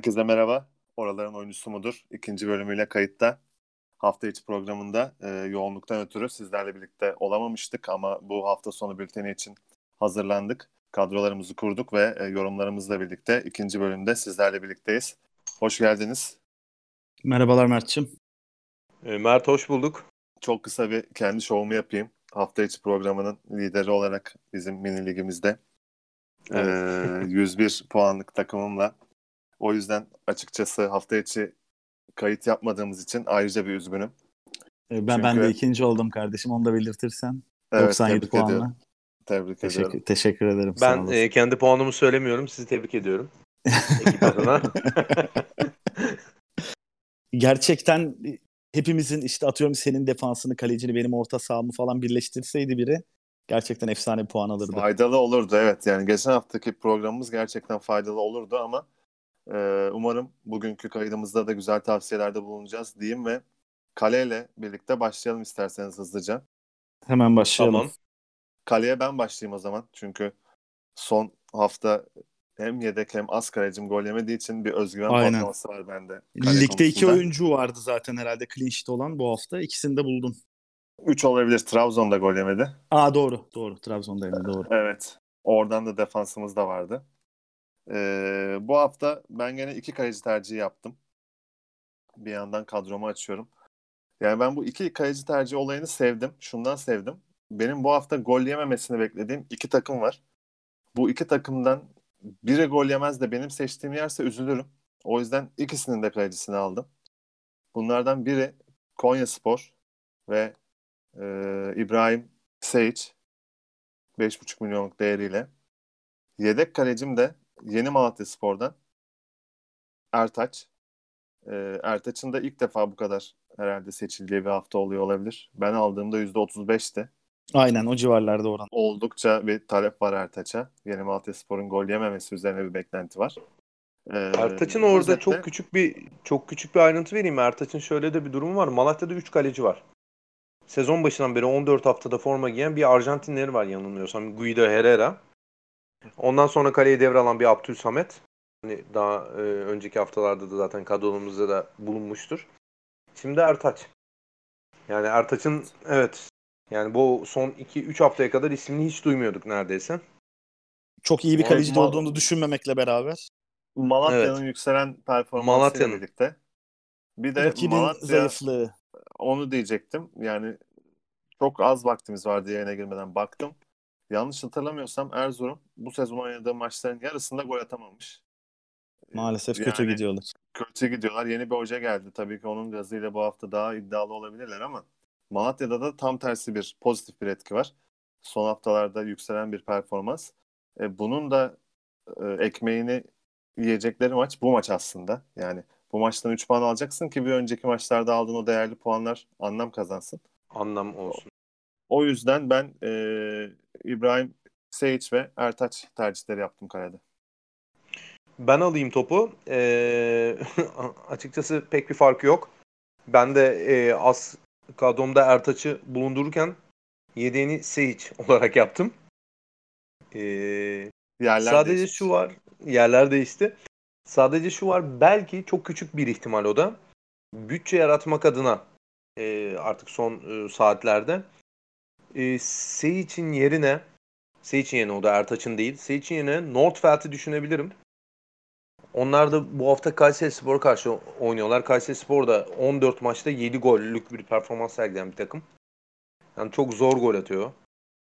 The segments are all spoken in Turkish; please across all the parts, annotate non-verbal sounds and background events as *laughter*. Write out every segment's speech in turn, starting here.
Herkese merhaba. Oraların oyuncusu mudur? İkinci bölümüyle kayıtta. Hafta içi programında e, yoğunluktan ötürü sizlerle birlikte olamamıştık ama bu hafta sonu bülteni için hazırlandık. Kadrolarımızı kurduk ve e, yorumlarımızla birlikte ikinci bölümde sizlerle birlikteyiz. Hoş geldiniz. Merhabalar Mert'ciğim. E, Mert hoş bulduk. Çok kısa bir kendi şovumu yapayım. Hafta içi programının lideri olarak bizim mini ligimizde evet. *laughs* *laughs* e, 101 puanlık takımımla o yüzden açıkçası hafta içi kayıt yapmadığımız için ayrıca bir üzgünüm. Ben Çünkü... ben de ikinci oldum kardeşim. Onu da belirtirsen. Evet, 97 tebrik puanla. Ediyorum. Tebrik teşekkür, ediyorum. Teşekkür ederim. Ben e, kendi puanımı söylemiyorum. Sizi tebrik ediyorum. *laughs* *laughs* Gerçekten hepimizin işte atıyorum senin defansını, kalecini, benim orta sahamı falan birleştirseydi biri gerçekten efsane bir puan alırdı. Faydalı olurdu evet. Yani geçen haftaki programımız gerçekten faydalı olurdu ama ee, umarım bugünkü kaydımızda da güzel tavsiyelerde bulunacağız diyeyim ve kaleyle birlikte başlayalım isterseniz hızlıca. Hemen başlayalım. Tamam. Kaleye ben başlayayım o zaman. Çünkü son hafta hem yedek hem az kalecim gol yemediği için bir özgüven Aynen. patlaması var bende. Ligde konusunda. iki oyuncu vardı zaten herhalde clean sheet olan bu hafta. İkisini de buldum. Üç olabilir. Trabzon'da gol yemedi. Aa doğru. Doğru. Trabzon'da yemedi. Doğru. evet. Oradan da defansımız da vardı. Ee, bu hafta ben gene iki kaleci tercihi yaptım. Bir yandan kadromu açıyorum. Yani ben bu iki kaleci tercihi olayını sevdim. Şundan sevdim. Benim bu hafta gol yememesini beklediğim iki takım var. Bu iki takımdan biri gol yemez de benim seçtiğim yerse üzülürüm. O yüzden ikisinin de kalecisini aldım. Bunlardan biri Konya Spor ve e, İbrahim Seyic 5,5 milyonluk değeriyle. Yedek kalecim de Yeni Malatya Spor'dan Ertaç. E, Ertaç'ın da ilk defa bu kadar herhalde seçildiği bir hafta oluyor olabilir. Ben aldığımda %35'ti. Aynen o civarlarda oran. Oldukça bir talep var Ertaç'a. Yeni Malatya Spor'un gol yememesi üzerine bir beklenti var. Ee, Ertaç'ın orada özetle... çok küçük bir çok küçük bir ayrıntı vereyim. Ertaç'ın şöyle de bir durumu var. Malatya'da 3 kaleci var. Sezon başından beri 14 haftada forma giyen bir Arjantinleri var yanılmıyorsam. Guido Herrera. Ondan sonra kaleyi devralan bir Abdül Samet. Hani daha e, önceki haftalarda da zaten kadromuzda da bulunmuştur. Şimdi Ertaç. Yani Ertaç'ın evet yani bu son 2-3 haftaya kadar ismini hiç duymuyorduk neredeyse. Çok iyi bir kaleci Mal- olduğunu düşünmemekle beraber. Malatya'nın evet. yükselen performansıyla Malatya'nın. birlikte. Bir de Rakibin Malatya, zayıflığı. Onu diyecektim. Yani çok az vaktimiz vardı yayına girmeden baktım. Yanlış hatırlamıyorsam Erzurum bu sezon oynadığı maçların yarısında gol atamamış. Maalesef yani, kötü gidiyorlar. Kötü gidiyorlar. Yeni bir hoca geldi. Tabii ki onun gazıyla bu hafta daha iddialı olabilirler ama Malatya'da da tam tersi bir pozitif bir etki var. Son haftalarda yükselen bir performans. E, bunun da e, ekmeğini yiyecekleri maç bu maç aslında. Yani bu maçtan 3 puan alacaksın ki bir önceki maçlarda aldığın o değerli puanlar anlam kazansın. Anlam olsun. O yüzden ben e, İbrahim Seyic ve Ertaç tercihleri yaptım kalede. Ben alayım topu. Ee, *laughs* açıkçası pek bir farkı yok. Ben de e, az kadromda Ertaç'ı bulundururken yedeğini Seyic *laughs* olarak yaptım. Ee, yerler sadece değişti. şu var. Yerler değişti. Sadece şu var. Belki çok küçük bir ihtimal o da. Bütçe yaratmak adına e, artık son e, saatlerde e, Seyic'in yerine Seyic'in yerine o da Ertaç'ın değil. Seyic'in yerine Nordfeld'i düşünebilirim. Onlar da bu hafta Kayseri Spor karşı oynuyorlar. Kayseri Spor da 14 maçta 7 gollük bir performans sergileyen bir takım. Yani çok zor gol atıyor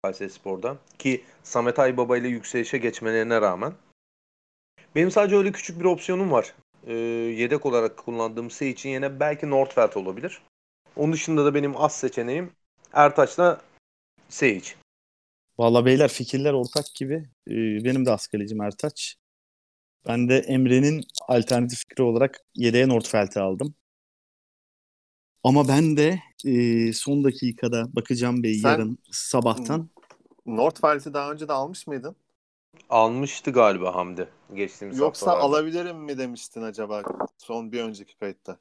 Kayseri Spor'da. Ki Samet Aybaba ile yükselişe geçmelerine rağmen. Benim sadece öyle küçük bir opsiyonum var. Ee, yedek olarak kullandığım için yine belki Nordfeld olabilir. Onun dışında da benim az seçeneğim Ertaç'la Sage. Valla beyler fikirler ortak gibi. Ee, benim de askalecim Ertaç. Ben de Emre'nin alternatif fikri olarak yedeğe Nordfeld'i aldım. Ama ben de e, son dakikada bakacağım Bey Sen, yarın sabahtan. Nordfeld'i daha önce de almış mıydın? Almıştı galiba Hamdi. Geçtiğimiz Yoksa haftalarda. alabilirim mi demiştin acaba son bir önceki kayıtta?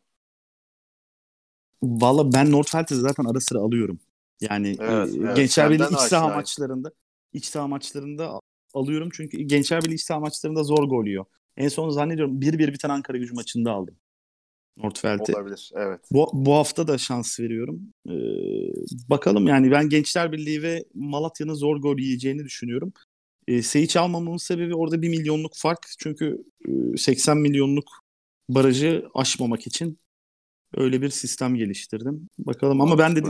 Valla ben Nordfeld'i zaten ara sıra alıyorum. Yani evet, e, evet. Gençler Birliği iç saha maçlarında iç saha maçlarında alıyorum çünkü Gençler Birliği iç saha maçlarında zor gol yiyor. En son zannediyorum 1-1 biten Ankara gücü maçında aldım. Nordfeld'i. Olabilir. Evet. Bu, bu hafta da şans veriyorum. Ee, bakalım yani ben Gençler Birliği ve Malatya'nın zor gol yiyeceğini düşünüyorum. Ee, Seyiç almamamın sebebi orada 1 milyonluk fark. Çünkü e, 80 milyonluk barajı aşmamak için öyle bir sistem geliştirdim. Bakalım ama ben de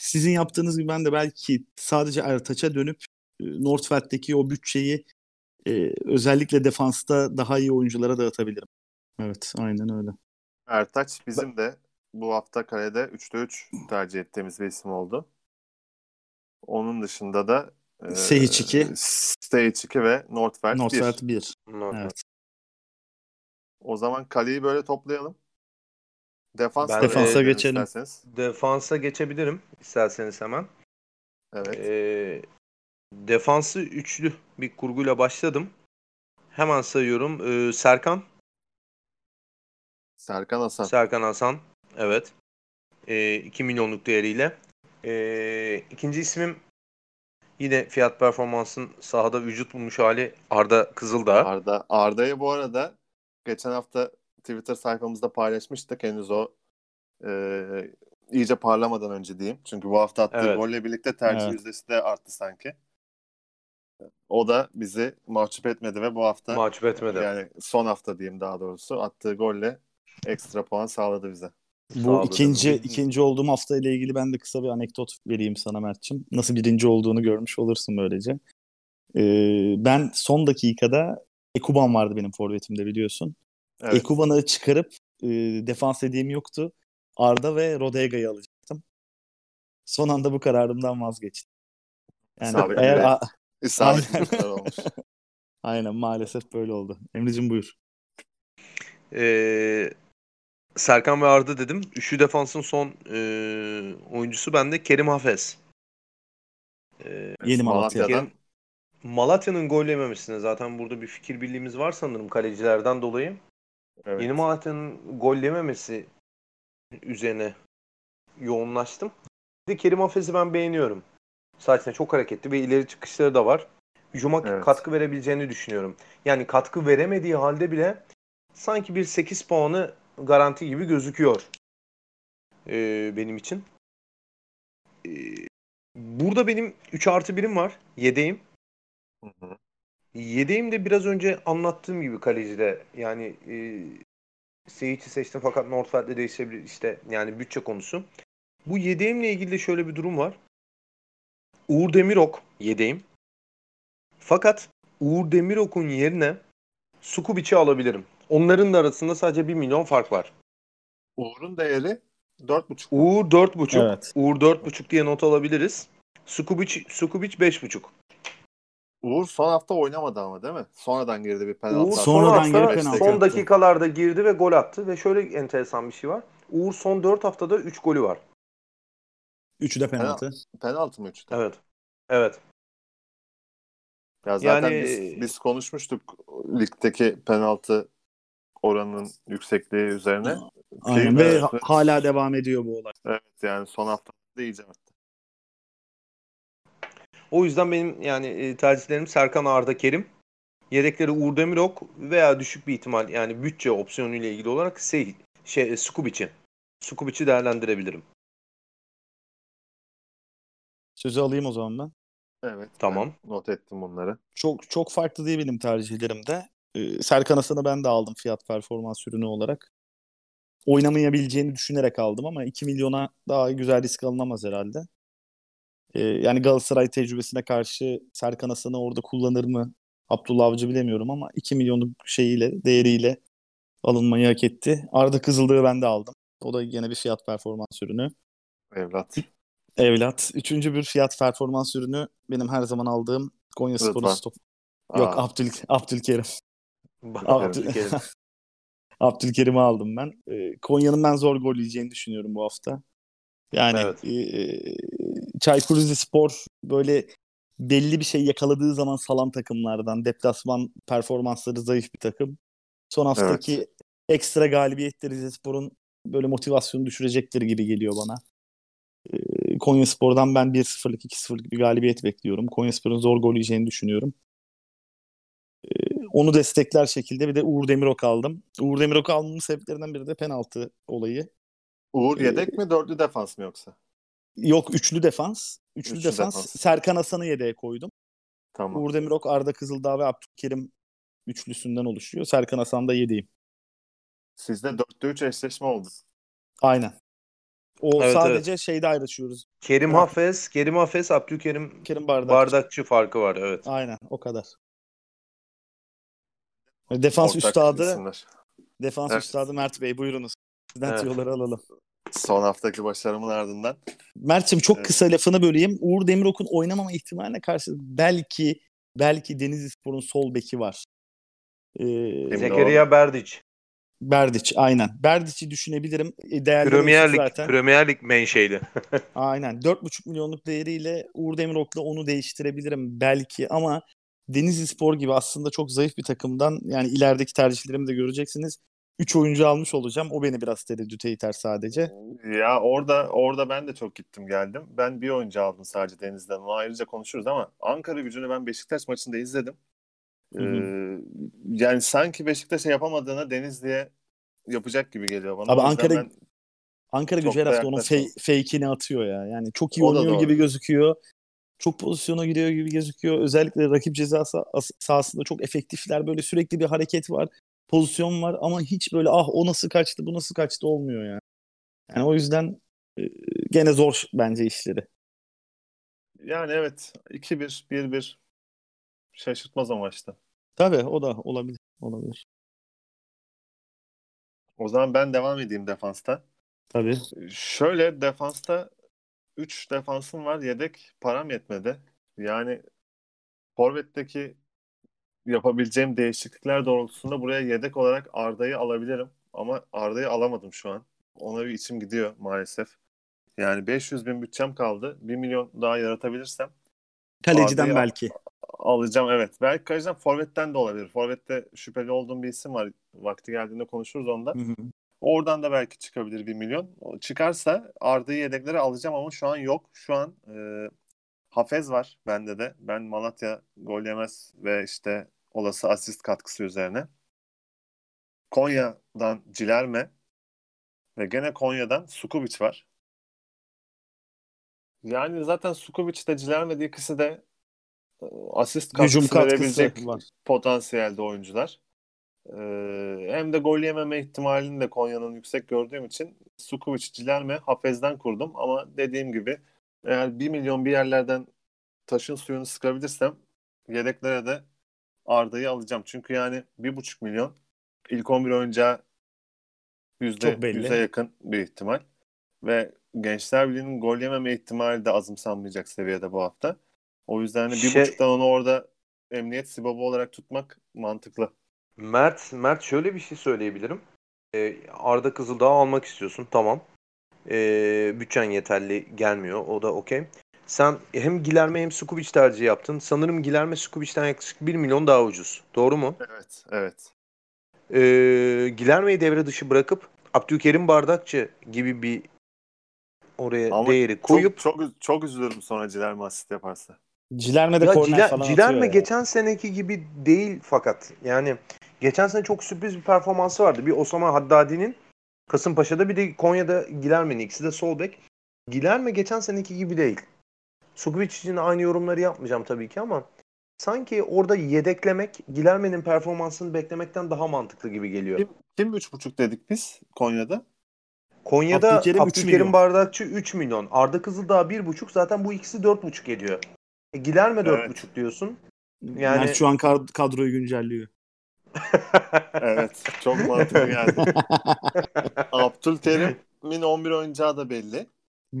sizin yaptığınız gibi ben de belki sadece Ertaç'a dönüp e, Nordfeld'deki o bütçeyi e, özellikle defansta daha iyi oyunculara dağıtabilirim. Evet aynen öyle. Ertaç bizim de bu hafta kalede 3'te 3 tercih ettiğimiz bir isim oldu. Onun dışında da e, Sehiç 2. Sehiç 2 ve Nordfeld 1. Nordfeld 1. Nordfeld. Evet. O zaman kaleyi böyle toplayalım. Defans Ben- Defansa geçelim. isterseniz. Defansa geçebilirim isterseniz hemen. Evet. Ee, defansı üçlü bir kurguyla başladım. Hemen sayıyorum. Ee, Serkan, Serkan Hasan. Serkan Hasan. Evet. Ee, 2 milyonluk değeriyle. Ee, ikinci ismim yine fiyat performansın sahada vücut bulmuş hali Arda Kızıldağ. Arda. Arda'yı bu arada geçen hafta Twitter sayfamızda paylaşmıştık. Henüz o e, iyice parlamadan önce diyeyim. Çünkü bu hafta attığı Evet. golle birlikte tercih Evet. yüzdesi de arttı sanki. O da bizi mahcup etmedi ve bu hafta Mahcup etmedi. yani son hafta diyeyim daha doğrusu attığı golle ekstra puan sağladı bize. Bu Sağladı. ikinci ikinci olduğum hafta ile ilgili ben de kısa bir anekdot vereyim sana Mert'cim. Nasıl birinci olduğunu görmüş olursun böylece. Ee, ben son dakikada Ekuban vardı benim forvetimde biliyorsun. Evet. Ekuban'ı çıkarıp e, defans hediyem yoktu. Arda ve Rodega'yı alacaktım. Son anda bu kararımdan vazgeçtim. Yani İsabetli eğer a- İsabetli olmuş. *laughs* aynen maalesef böyle oldu. Emre'cim buyur. Ee, Serkan ve Arda dedim. Üçlü defansın son e, oyuncusu bende Kerim Hafez. Ee, Yeni Malatya. Malatya'dan Kerim, Malatya'nın gol yememesine zaten burada bir fikir birliğimiz var sanırım kalecilerden dolayı. Evet. Yeni Malatya'nın gol yememesi üzerine yoğunlaştım. Bir de Kerim Hafez'i ben beğeniyorum. Zaten çok hareketli ve ileri çıkışları da var. Hücuma Evet. katkı verebileceğini düşünüyorum. Yani katkı veremediği halde bile sanki bir 8 puanı garanti gibi gözüküyor ee, benim için. Ee, burada benim 3 artı 1'im var. Yedeğim. Hı hı. Yedeğim de biraz önce anlattığım gibi kalecide. Yani e, Seyiç'i seçtim fakat Nordfeld'de değişebilir. işte yani bütçe konusu. Bu yedeğimle ilgili de şöyle bir durum var. Uğur Demirok yedeğim. Fakat Uğur Demirok'un yerine Sukubic'i alabilirim. Onların da arasında sadece 1 milyon fark var. Uğur'un değeri 4.5. Uğur 4.5. Evet. Uğur 4.5 diye not alabiliriz. Sukubic, Sukubic 5.5. Uğur son hafta oynamadı ama değil mi? Sonradan girdi bir penaltı. Uğur son Sonradan girip penaltı son dakikalarda girdi ve gol attı ve şöyle enteresan bir şey var. Uğur son 4 haftada 3 golü var. Üçü de penaltı. Penaltı mı 3'te? Evet. Evet. Ya zaten Yani- biz, biz konuşmuştuk ligdeki penaltı oranının yüksekliği üzerine. Aynen. Ve hala devam ediyor bu olay. Evet yani son hafta arttı. O yüzden benim yani e, tercihlerim Serkan Arda Kerim. Yedekleri Uğur Demirok veya düşük bir ihtimal yani bütçe opsiyonu ile ilgili olarak şey, şey Skubic'i. Skubic'i değerlendirebilirim. Sözü alayım o zaman ben. Evet. Tamam. ben not ettim bunları. Çok çok farklı değil benim tercihlerim de. Ee, Serkan Hasan'ı ben de aldım fiyat performans ürünü olarak. Oynamayabileceğini düşünerek aldım ama 2 milyona daha güzel risk alınamaz herhalde. Ee, yani Galatasaray tecrübesine karşı Serkan Hasan'ı orada kullanır mı? Abdullah Avcı bilemiyorum ama 2 milyonluk şeyiyle, değeriyle alınmayı hak etti. Arda Kızıldığı ben de aldım. O da yine bir fiyat performans ürünü. Evlat. Evlat. Üçüncü bir fiyat performans ürünü benim her zaman aldığım Konya Spor'un stop. Yok Aa, Abdül, Abdülkerim. *laughs* Bakalım. Abdül- *laughs* Abdülkerim'i aldım ben. Ee, Konya'nın ben zor gol yiyeceğini düşünüyorum bu hafta. Yani Evet. e, e, Çaykur Rizespor böyle belli bir şey yakaladığı zaman salan takımlardan. Deplasman performansları zayıf bir takım. Son haftaki ekstra galibiyetleri Rizespor'un böyle motivasyonu düşürecektir gibi geliyor bana. Ee, Konya Spor'dan ben 1-0'lık 2-0'lık bir galibiyet bekliyorum. Konya Spor'un zor gol yiyeceğini düşünüyorum. Ee, Onu destekler şekilde bir de Uğur Demirok aldım. Uğur Demirok almamın sebeplerinden biri de penaltı olayı. Uğur Ee, yedek mi dörtlü defans mı yoksa? Yok üçlü defans. Üçlü, Üçlü defans. defans. Serkan Hasan'ı yedeğe koydum. Tamam. Uğur Demirok, Arda Kızıldağ ve Abdülkerim üçlüsünden oluşuyor. Serkan Hasan da yedeğim. Sizde dörtte üç eşleşme oldu. Aynen. O Evet, sadece şeyde ayrışıyoruz. Kerim Bırak. Hafez, Kerim Hafez, Abdülkerim Kerim Bardak. Bardakçı farkı var evet. Aynen o kadar. Defans Ortak üstadı, isimler. defans Evet. üstadı Mert Bey buyurunuz. Sizden Evet. tüyoları alalım. Son haftaki başarımın ardından. Mert'ciğim çok Evet. kısa lafını böleyim. Uğur Demirok'un oynamama ihtimaline karşı belki belki Denizlispor'un sol beki var. Ee, Zekeriya Berdiç. Berdiç aynen. Berdiç'i düşünebilirim. E, Değerli Premier Lig, zaten. Premier Lig menşeli. *laughs* Aynen. 4,5 milyonluk değeriyle Uğur Demirok'la onu değiştirebilirim belki ama Denizli Spor gibi aslında çok zayıf bir takımdan yani ilerideki tercihlerimi de göreceksiniz. 3 oyuncu almış olacağım. O beni biraz tereddüte iter sadece. Ya orada orada ben de çok gittim geldim. Ben bir oyuncu aldım sadece Deniz'den. Onu ayrıca konuşuruz ama Ankara gücünü ben Beşiktaş maçında izledim. Hı hı. Ee, yani sanki Beşiktaş'a yapamadığına Denizli'ye yapacak gibi geliyor bana. Abi Ankara- Ankara gücü her hafta onun fake'ini atıyor ya. Yani çok iyi O oynuyor gibi gözüküyor. Çok pozisyona giriyor gibi gözüküyor. Özellikle rakip ceza sah- sahasında çok efektifler. Böyle sürekli bir hareket var. Pozisyon var ama hiç böyle ah o nasıl kaçtı bu nasıl kaçtı olmuyor yani. Yani o yüzden e, gene zor bence işleri. yani evet 2-1, 1-1 şaşırtmaz o maçta. Tabii o da olabilir. Olabilir. O zaman ben devam edeyim defansta. Tabii. Şöyle defansta 3 defansım var. Yedek param yetmedi. Yani Forvet'teki yapabileceğim değişiklikler doğrultusunda buraya yedek olarak Arda'yı alabilirim. Ama Arda'yı alamadım şu an. Ona bir içim gidiyor maalesef. Yani 500 bin bütçem kaldı. 1 milyon daha yaratabilirsem Kaleciden Arda'yı- belki. alacağım evet. Belki kaleciden Forvet'ten de olabilir. Forvet'te şüpheli olduğum bir isim var. Vakti geldiğinde konuşuruz onda. Hı hı. Oradan da belki çıkabilir 1 milyon. Çıkarsa Arda'yı yedeklere alacağım ama şu an yok. Şu an e, Hafez var bende de. Ben Malatya gol yemez ve işte olası asist katkısı üzerine. Konya'dan Cilerme ve gene Konya'dan Sukubic var. Yani zaten Sukubic de Cilerme de ikisi de asist Hücum katkısı katkısı verebilecek var. potansiyelde oyuncular. Ee, hem de gol yememe ihtimalini de Konya'nın yüksek gördüğüm için Sukuvic, Cilerme, Hafez'den kurdum. Ama dediğim gibi eğer 1 milyon bir yerlerden taşın suyunu sıkabilirsem yedeklere de Arda'yı alacağım. Çünkü yani 1,5 milyon ilk 11 oyuncağı yüzde, yüze yakın bir ihtimal. Ve Gençler Birliği'nin gol yememe ihtimali de azımsanmayacak seviyede bu hafta. O yüzden hani bir Şey- buçuktan onu orada emniyet sibabı olarak tutmak mantıklı. Mert, Mert şöyle bir şey söyleyebilirim. Ee, Arda Kızıldağ almak istiyorsun. Tamam. Ee, bütçen yeterli gelmiyor. O da okey. Sen hem Gilerme hem Sukubic tercihi yaptın. Sanırım Gilerme Sukubic'ten yaklaşık 1 milyon daha ucuz. Doğru mu? Evet, evet. Ee, Gilerme'yi devre dışı bırakıp Abdülkerim Bardakçı gibi bir oraya Ama değeri koyup Çok, çok, çok üzülürüm sonra Cilerme asist yaparsa. Cilerme de Ya korner Ciler- falan Cilerme atıyor ya. geçen seneki gibi değil fakat yani geçen sene çok sürpriz bir performansı vardı. Bir Osama Haddadi'nin Kasımpaşa'da bir de Konya'da Gilerme'nin ikisi de sol bek. Gilerme geçen seneki gibi değil. Sukubic için aynı yorumları yapmayacağım tabii ki ama sanki orada yedeklemek Gilerme'nin performansını beklemekten daha mantıklı gibi geliyor. Kim, kim 3.5 dedik biz Konya'da? Konya'da Abdülkerim Abdülkerim, üç milyon. Bardakçı 3 milyon. Arda Kızıldağ 1,5 zaten bu ikisi 4,5 ediyor. E, Gilerme Evet. 4,5 diyorsun. Yani... Yani- Mert şu an kad- kadroyu güncelliyor. *laughs* Evet, çok mantıklı geldi. *laughs* Abdülkerim'in 11 oyuncağı da belli.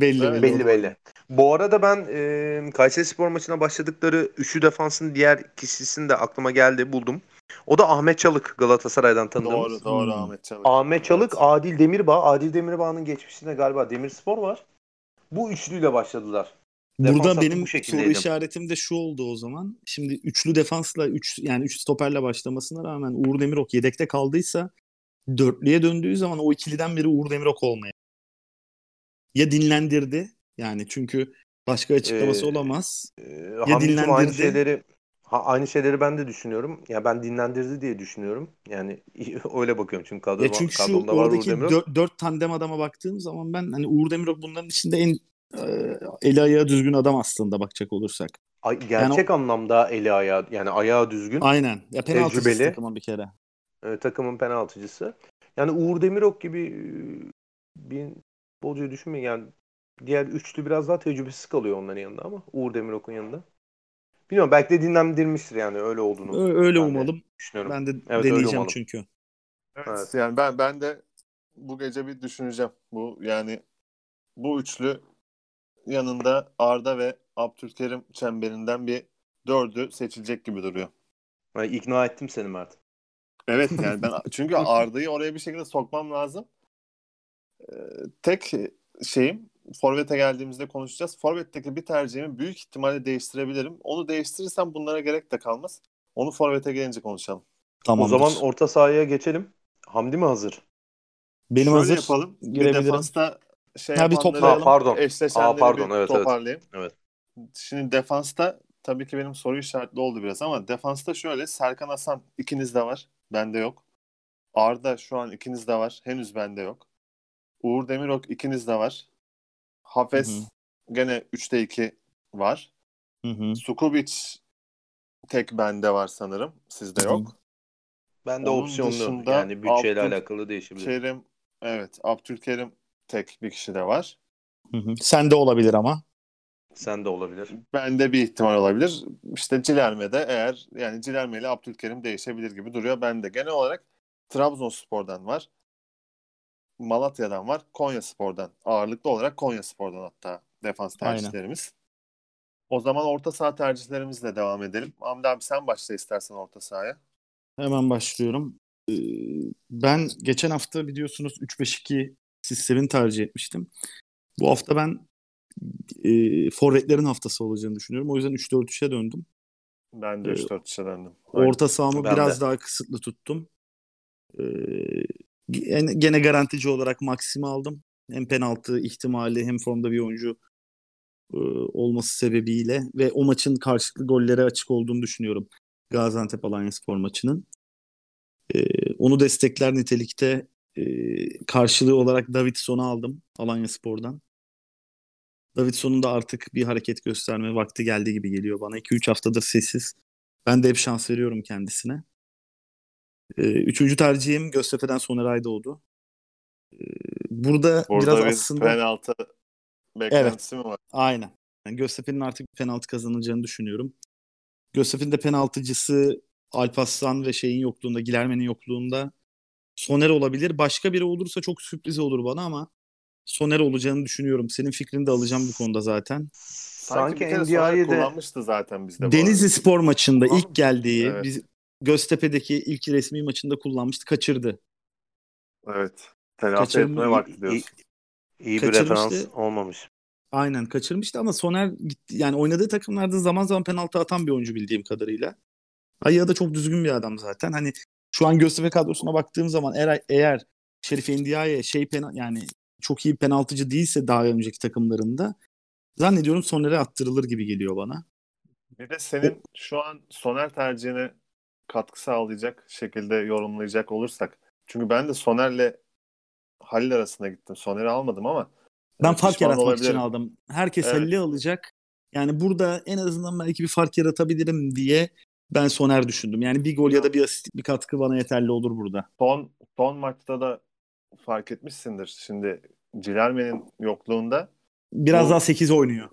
Belli Evet, belli. Belli belli. Bu arada ben e, Kayseri Spor maçına başladıkları üçlü defansın diğer kişisini de aklıma geldi buldum. O da Ahmet Çalık Galatasaray'dan tanıdığımız. Doğru, doğru Hmm. Ahmet Çalık. Ahmet Çalık, Evet. Adil Demirbağ. Adil Demirbağ'ın geçmişinde galiba Demirspor var. Bu üçlüyle başladılar. Defans Burada benim bu soru işaretim de şu oldu o zaman. Şimdi üçlü defansla üç yani üç stoperle başlamasına rağmen Uğur Demirok yedekte kaldıysa dörtlüye döndüğü zaman o ikiliden biri Uğur Demirok olmaya. Ya dinlendirdi yani çünkü başka açıklaması Ee, olamaz. Hamdi'cim aynı dinlendirdi. şeyleri Ha, aynı şeyleri ben de düşünüyorum. Ya ben dinlendirdi diye düşünüyorum. Yani *laughs* öyle bakıyorum çünkü kadro, Ya çünkü şu kadromda var Uğur dört, dört tandem adama baktığım zaman ben hani Uğur Demirok bunların içinde en e, eli ayağı düzgün adam aslında bakacak olursak. Ay, gerçek o- anlamda eli ayağı yani ayağı düzgün. Aynen. Ya penaltıcısı Tecrübeli. takımın bir kere. e, takımın penaltıcısı. Yani Uğur Demirok gibi e, bir futbolcuyu düşünmeyin. Yani diğer üçlü biraz daha tecrübesiz kalıyor onların yanında ama Uğur Demirok'un yanında. Bilmiyorum belki de dinlendirmiştir yani öyle olduğunu öyle ben de umalım. düşünüyorum. Ben de öyle deneyeceğim çünkü. Evet, Evet. yani ben ben de bu gece bir düşüneceğim. Bu yani bu üçlü yanında Arda ve Abdülkerim çemberinden bir dördü seçilecek gibi duruyor. Yani ikna ettim seni Mert. Evet yani ben *laughs* çünkü *laughs* Arda'yı oraya bir şekilde sokmam lazım. Ee, tek şeyim Forvet'e geldiğimizde konuşacağız. Forvet'teki bir tercihimi büyük ihtimalle değiştirebilirim. Onu değiştirirsem bunlara gerek de kalmaz. Onu Forvet'e gelince konuşalım. Tamamdır. O zaman orta sahaya geçelim. Hamdi mi hazır? Benim Şöyle hazır. yapalım. Bir defansta şey Ha, bir toplayalım. Ha, pardon. eşleşenleri Aa, pardon, bir evet, evet. toparlayayım. Evet. Şimdi defansta tabii ki benim soru işaretli oldu biraz ama defansta şöyle Serkan Hasan ikinizde var. Bende yok. Arda şu an ikinizde var. Henüz bende yok. Uğur Demirok ikinizde var. Hafez Hı hı. gene 3'te 2 var. Hı hı. Sukubic tek bende var sanırım. Sizde yok. Ben de Onun opsiyonlu. dışında Yani bütçeyle Abdül- alakalı değişebilir. Kerim evet Abdülkerim tek bir kişi de var. Hı hı. Sen de olabilir ama. Sen de olabilir. Bende bir ihtimal olabilir. İşte Cilerme'de eğer yani Cilerme ile Abdülkerim değişebilir gibi duruyor. Bende genel olarak Trabzonspor'dan var. Malatya'dan var. Konyaspor'dan. Ağırlıklı olarak Konyaspor'dan hatta defans Aynen. tercihlerimiz. O zaman orta saha tercihlerimizle devam edelim. Hamdi abi sen başla istersen orta sahaya. Hemen başlıyorum. Ee, Ben geçen hafta biliyorsunuz 3-5-2 sistemini tercih etmiştim. Bu hafta ben e, forvetlerin haftası olacağını düşünüyorum. O yüzden 3-4-3'e döndüm. Ben de Ee, 3-4-3'e döndüm. Aynen. Orta sahamı Ben biraz de. daha kısıtlı tuttum. Ee, gene, garantici olarak Maxim'i aldım. Hem penaltı ihtimali hem formda bir oyuncu olması sebebiyle ve o maçın karşılıklı gollere açık olduğunu düşünüyorum. Gaziantep Alanyaspor maçının. Ee, onu destekler nitelikte karşılığı olarak Davidson'u aldım Alanyaspor'dan. Davidson'un da artık bir hareket gösterme vakti geldi gibi geliyor bana. 2-3 haftadır sessiz. Ben de hep şans veriyorum kendisine. Ee, üçüncü tercihim Göztepe'den Soner Aydoğdu. Ee, burada, Burada biraz bir aslında penaltı beklentisi mi var? aynen. Yani Göztepe'nin artık bir penaltı kazanacağını düşünüyorum. Göztepe'nin de penaltıcısı Alparslan ve şeyin yokluğunda, Gilerme'nin yokluğunda Soner olabilir. Başka biri olursa çok sürpriz olur bana ama Soner olacağını düşünüyorum. Senin fikrini de alacağım bu konuda zaten. Sanki, Sanki bir kere Soner NDI'de kullanmıştı zaten bizde. bu Denizli. Spor maçında Kullanmış ilk geldiği, Evet. biz Göztepe'deki ilk resmi maçında kullanmıştı, kaçırdı. Evet. Telafi etmeye vakti diyorsun. iyi bir Kaçırmıştı. referans olmamış. Aynen kaçırmıştı ama Soner gitti. Yani oynadığı takımlarda zaman zaman penaltı atan bir oyuncu bildiğim kadarıyla. Ayağı da çok düzgün bir adam zaten. Hani şu an Göztepe kadrosuna baktığım zaman eğer, eğer Şerif Endiaye şey pena, yani çok iyi penaltıcı değilse daha önceki takımlarında zannediyorum Soner'e attırılır gibi geliyor bana. Bir de senin şu an Soner tercihine katkı sağlayacak şekilde yorumlayacak olursak. Çünkü ben de Soner'le Halil arasında gittim. Soner'i almadım ama Ben fark yaratmak için olabilirim. aldım. Herkes Evet. Halil'i alacak. Yani burada en azından belki bir fark yaratabilirim diye ben Soner düşündüm. Yani bir gol ya da bir asist bir katkı bana yeterli olur burada. Son son maçta da fark etmişsindir. Şimdi Cilerme'nin yokluğunda Biraz Bu- daha 8 oynuyor.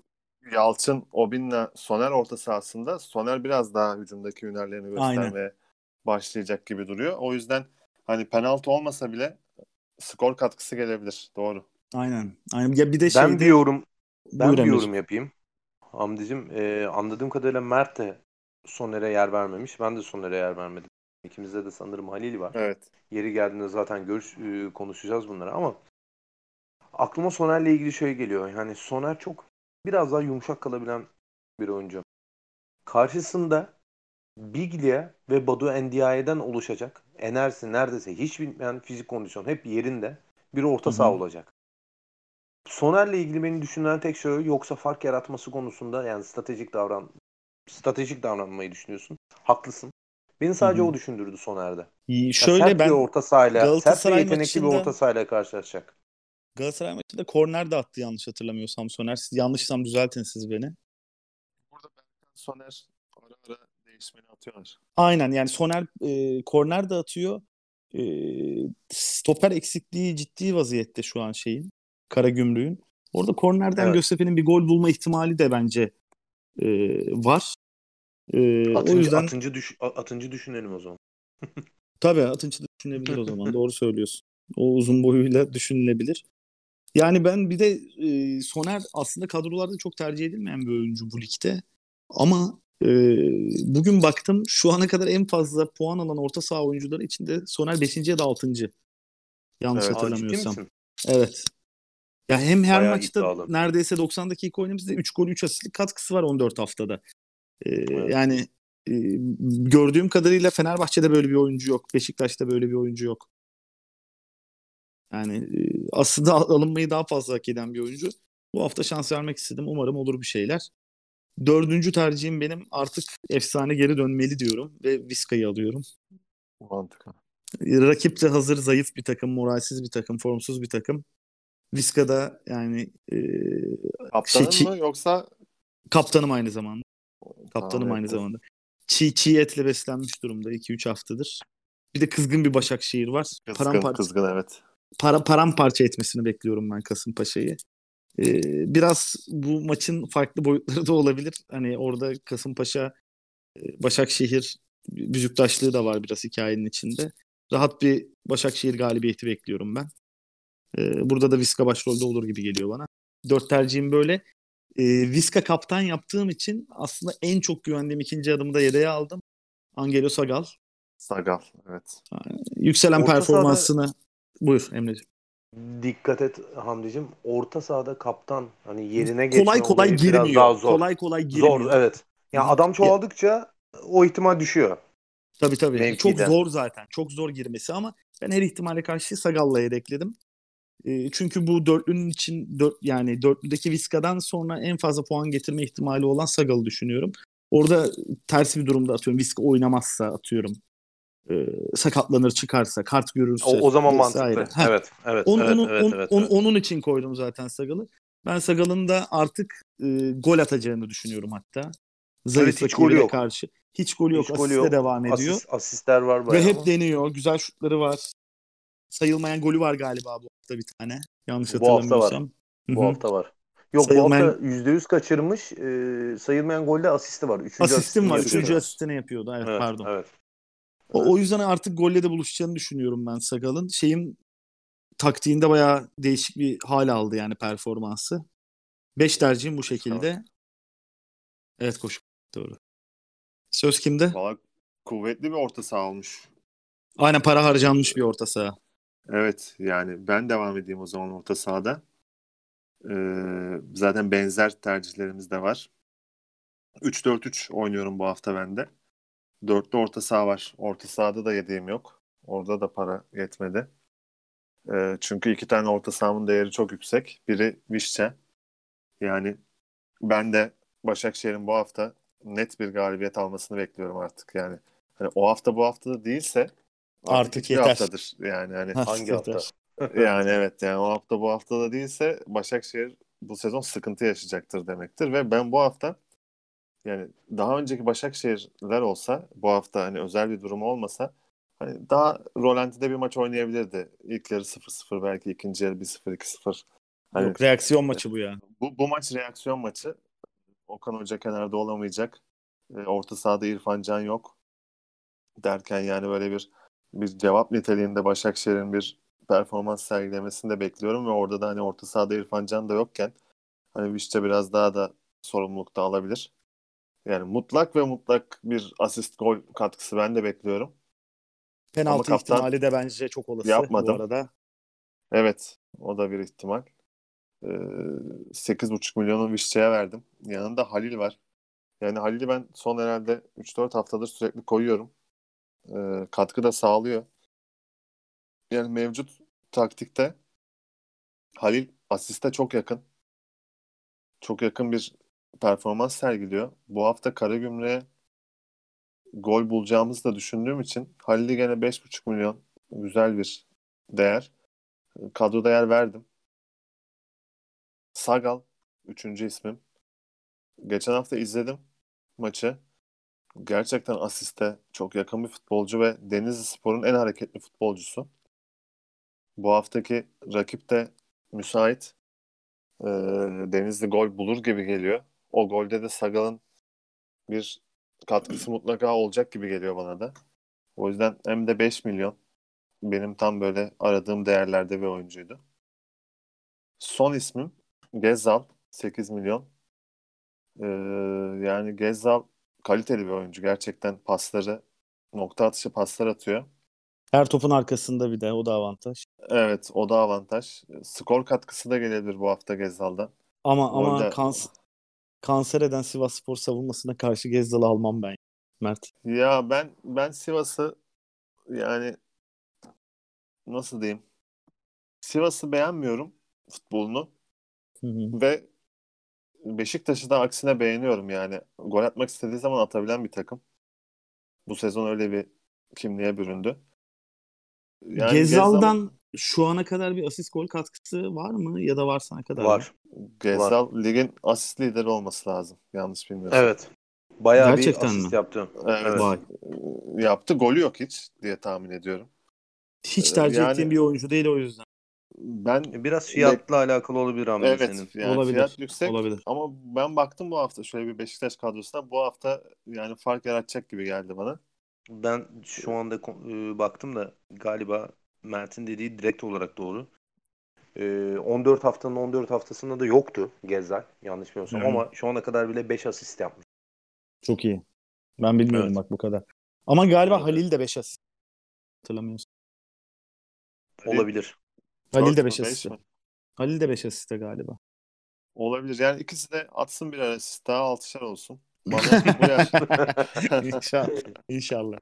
Yalçın, Obin'le Soner orta sahasında Soner biraz daha hücumdaki hünerlerini Aynen. göstermeye başlayacak gibi duruyor. O yüzden hani penaltı olmasa bile skor katkısı gelebilir. Doğru. Aynen. Aynen. Ya bir de Ben şeyde bir yorum ben Buyur bir yorum yapayım. Hamdi'cim e, anladığım kadarıyla Mert de Soner'e yer vermemiş. Ben de Soner'e yer vermedim. İkimizde de sanırım Halil var. Evet. Yeri geldiğinde zaten görüş e, konuşacağız bunları ama aklıma Soner'le ilgili şey geliyor. Yani Soner çok biraz daha yumuşak kalabilen bir oyuncu. Karşısında Biglia ve Badu Endiaye'den oluşacak. Enerjisi neredeyse hiç bitmeyen fizik kondisyon hep yerinde bir orta saha olacak. Soner'le ilgili beni düşünen tek şey. Yoksa fark yaratması konusunda yani stratejik davran stratejik davranmayı düşünüyorsun. Haklısın. Beni sadece Hı hı. o düşündürdü Soner'de. Şöyle sert ben bir orta sahayla, sert Galatasaray yetenekli bir maçında- orta sahayla karşılaşacak. Galatasaray maçında korner de attı yanlış hatırlamıyorsam Soner. Siz yanlışsam düzeltin siz beni. Burada Berkan Soner ara ara değişmeni atıyorlar. Aynen yani Soner e, korner de atıyor. E, stoper eksikliği ciddi vaziyette şu an şeyin. Karagümrük'ün. Orada kornerden Evet. Göztepe'nin bir gol bulma ihtimali de bence e, var. E, o Atıncı, yüzden atıncı, düş, atıncı düşünelim o zaman. tabii Atınç'ı düşünebilir o zaman. *laughs* Doğru söylüyorsun. O uzun boyuyla düşünülebilir. Yani ben bir de e, Soner aslında kadrolarda çok tercih edilmeyen bir oyuncu bu ligde. Ama e, bugün baktım şu ana kadar en fazla puan alan orta saha oyuncuları içinde Soner 5. ya da 6. Yanlış Evet. Hatırlamıyorsam. Evet. Ya hem her Bayağı maçta iddialı. neredeyse 90 dakika oynamıştı. 3 gol 3 asistlik katkısı var 14 haftada. Ee, Evet. Yani e, gördüğüm kadarıyla Fenerbahçe'de böyle bir oyuncu yok. Beşiktaş'ta böyle bir oyuncu yok. Yani e, aslında *laughs* alınmayı daha fazla hak eden bir oyuncu. Bu hafta şans vermek istedim. Umarım olur bir şeyler. Dördüncü tercihim benim artık efsane geri dönmeli diyorum ve Vizca'yı alıyorum. Mantıklı. Rakip de hazır zayıf bir takım, moralsiz bir takım, formsuz bir takım. Vizca'da yani e, Kaptanın Şey, mı yoksa kaptanım aynı zamanda. Kaptanım Tahmin aynı ettim. zamanda. Çiğ, çiğ etle beslenmiş durumda 2-3 haftadır. Bir de kızgın bir Başakşehir var. Kızgın, Paramparça, kızgın evet. Para, paramparça etmesini bekliyorum ben Kasımpaşa'yı. Ee, biraz bu maçın farklı boyutları da olabilir. Hani orada Kasımpaşa, e, Başakşehir büzüktaşlığı da var biraz hikayenin içinde. Rahat bir Başakşehir galibiyeti bekliyorum ben. Ee, burada da Viska başrolde olur gibi geliyor bana. Dört tercihim böyle. Ee, Viska kaptan yaptığım için aslında en çok güvendiğim ikinci adımı da yedeğe aldım. Angelo Sagal. Sagal evet. Yükselen Orta performansını... Buyur Emre'ciğim. Dikkat et Hamdi'cim. Orta sahada kaptan hani yerine geçme Kolay kolay girmiyor. daha zor. Kolay kolay girmiyor. Zor evet. Ya Hı. adam çoğaldıkça o ihtimal düşüyor. Tabii tabii. Mevkiden. Çok zor zaten. Çok zor girmesi ama ben her ihtimale karşı Sagal'la yedekledim. E, çünkü bu dörtlünün için dört, yani dörtlüdeki Viska'dan sonra en fazla puan getirme ihtimali olan Sagal'ı düşünüyorum. Orada ters bir durumda atıyorum. Viska oynamazsa atıyorum. E, sakatlanır çıkarsa, kart görürse. O, o zaman vesaire. mantıklı. Ha, Evet, evet, On- evet, onu- evet, on- evet, on- evet. Onun için koydum zaten Sagal'ı. Ben Sagal'ın da artık e, gol atacağını düşünüyorum hatta. Zayıf hiç golü yok. karşı. Hiç golü yok. Hiç Asiste yok. devam ediyor. Asist, asistler var Ve bayağı hep ama deniyor. Güzel şutları var. Sayılmayan golü var galiba bu hafta bir tane. Yanlış Bu hafta var. hatırlamıyorsam. bu hafta var. Yok Sayılmayan- bu hafta %100 kaçırmış. E, sayılmayan golde asisti var. Üçüncü Asistim var. asistini Üçüncü asistini yapıyordu. Evet, Evet, pardon. evet. O, o yüzden artık golle de buluşacağını düşünüyorum ben Sagal'ın. Şeyin taktiğinde bayağı değişik bir hal aldı yani performansı. Beş tercihim bu şekilde. Evet koşu. Doğru. Söz kimde? Valla kuvvetli bir orta saha olmuş. Aynen para harcanmış bir orta saha. Evet yani ben devam edeyim o zaman orta sahada. Ee, zaten benzer tercihlerimiz de var. 3-4-3 oynuyorum bu hafta ben de. Dörtlü orta saha var. Orta sahada da yediğim yok. Orada da para yetmedi. Ee, çünkü iki tane orta sahamın değeri çok yüksek. Biri Vişçe. Yani ben de Başakşehir'in bu hafta net bir galibiyet almasını bekliyorum artık. Yani hani o hafta bu hafta da değilse artık, Artık yeter. haftadır. Yani hani Hangi hafta? *laughs* yani evet yani o hafta bu hafta da değilse Başakşehir bu sezon sıkıntı yaşayacaktır demektir ve ben bu hafta yani daha önceki Başakşehirler olsa bu hafta hani özel bir durum olmasa hani daha rolantide bir maç oynayabilirdi. İlk yarı 0-0 belki ikinci yarı 1-0 2-0. Hani Yok reaksiyon maçı bu ya. bu, bu maç reaksiyon maçı. Okan Hoca kenarda olamayacak. E, orta sahada İrfan Can yok. Derken yani böyle bir bir cevap niteliğinde Başakşehir'in bir performans sergilemesini de bekliyorum ve orada da hani orta sahada İrfan Can da yokken hani Vişçe biraz daha da sorumluluk da alabilir. Yani mutlak ve mutlak bir asist gol katkısı ben de bekliyorum. Penaltı Ama ihtimali de bence çok olası yapmadım. bu arada. Evet o da bir ihtimal. Ee, 8,5 milyonu Vişçe'ye verdim. Yanında Halil var. Yani Halil'i ben son herhalde 3-4 haftadır sürekli koyuyorum. Ee, katkı da sağlıyor. Yani mevcut taktikte Halil asiste çok yakın. Çok yakın bir performans sergiliyor. Bu hafta Karagümrük'e gol bulacağımızı da düşündüğüm için Halil'i gene 5,5 milyon güzel bir değer. Kadroda yer verdim. Sagal üçüncü ismim. Geçen hafta izledim maçı. Gerçekten asiste çok yakın bir futbolcu ve Denizli Spor'un en hareketli futbolcusu. Bu haftaki rakip de müsait. Ee, Denizli gol bulur gibi geliyor. O golde de Sagal'ın bir katkısı mutlaka olacak gibi geliyor bana da. O yüzden hem de 5 milyon benim tam böyle aradığım değerlerde bir oyuncuydu. Son ismim Gezal 8 milyon. Ee, yani Gezal kaliteli bir oyuncu. Gerçekten pasları nokta atışı paslar atıyor. Her topun arkasında bir de o da avantaj. Evet o da avantaj. Skor katkısı da gelebilir bu hafta Gezzal'dan. Ama ama Orada- kans kanser eden Sivas Spor savunmasına karşı Gezdal'ı almam ben. Mert. Ya ben ben Sivas'ı yani nasıl diyeyim? Sivas'ı beğenmiyorum futbolunu Hı hı. ve Beşiktaş'ı da aksine beğeniyorum yani. Gol atmak istediği zaman atabilen bir takım. Bu sezon öyle bir kimliğe büründü. Yani Gezal'dan şu ana kadar bir asist gol katkısı var mı ya da varsa ne kadar? Var. Gezzal ligin asist lideri olması lazım. Yanlış bilmiyorsam. Evet. Bayağı Gerçekten bir asist mi? yaptı. Evet. Evet. Vay. Yaptı. Golü yok hiç diye tahmin ediyorum. Hiç tercih yani- ettiğim bir oyuncu değil o yüzden. Ben Biraz fiyatla alakalı olabilir Hamdi evet senin. yani Olabilir, fiyat yüksek olabilir. ama ben baktım bu hafta şöyle bir Beşiktaş kadrosuna bu hafta yani fark yaratacak gibi geldi bana. Ben şu anda e, baktım da galiba Mert'in dediği direkt olarak doğru. E, 14 haftanın 14 haftasında da yoktu Gezzal yanlış bilmiyorsam Hı hı. ama şu ana kadar bile 5 asist yapmış. Çok iyi. Ben bilmiyorum Evet. bak bu kadar. Ama galiba Evet. Halil de 5 asist. Hatırlamıyorsun. Olabilir. Halil de mü, 5 beş asist. Halil de 5 asiste galiba. Olabilir. Yani ikisi de atsın bir asist daha altışar olsun. *laughs* Bana bu yaş... İnşallah. İnşallah.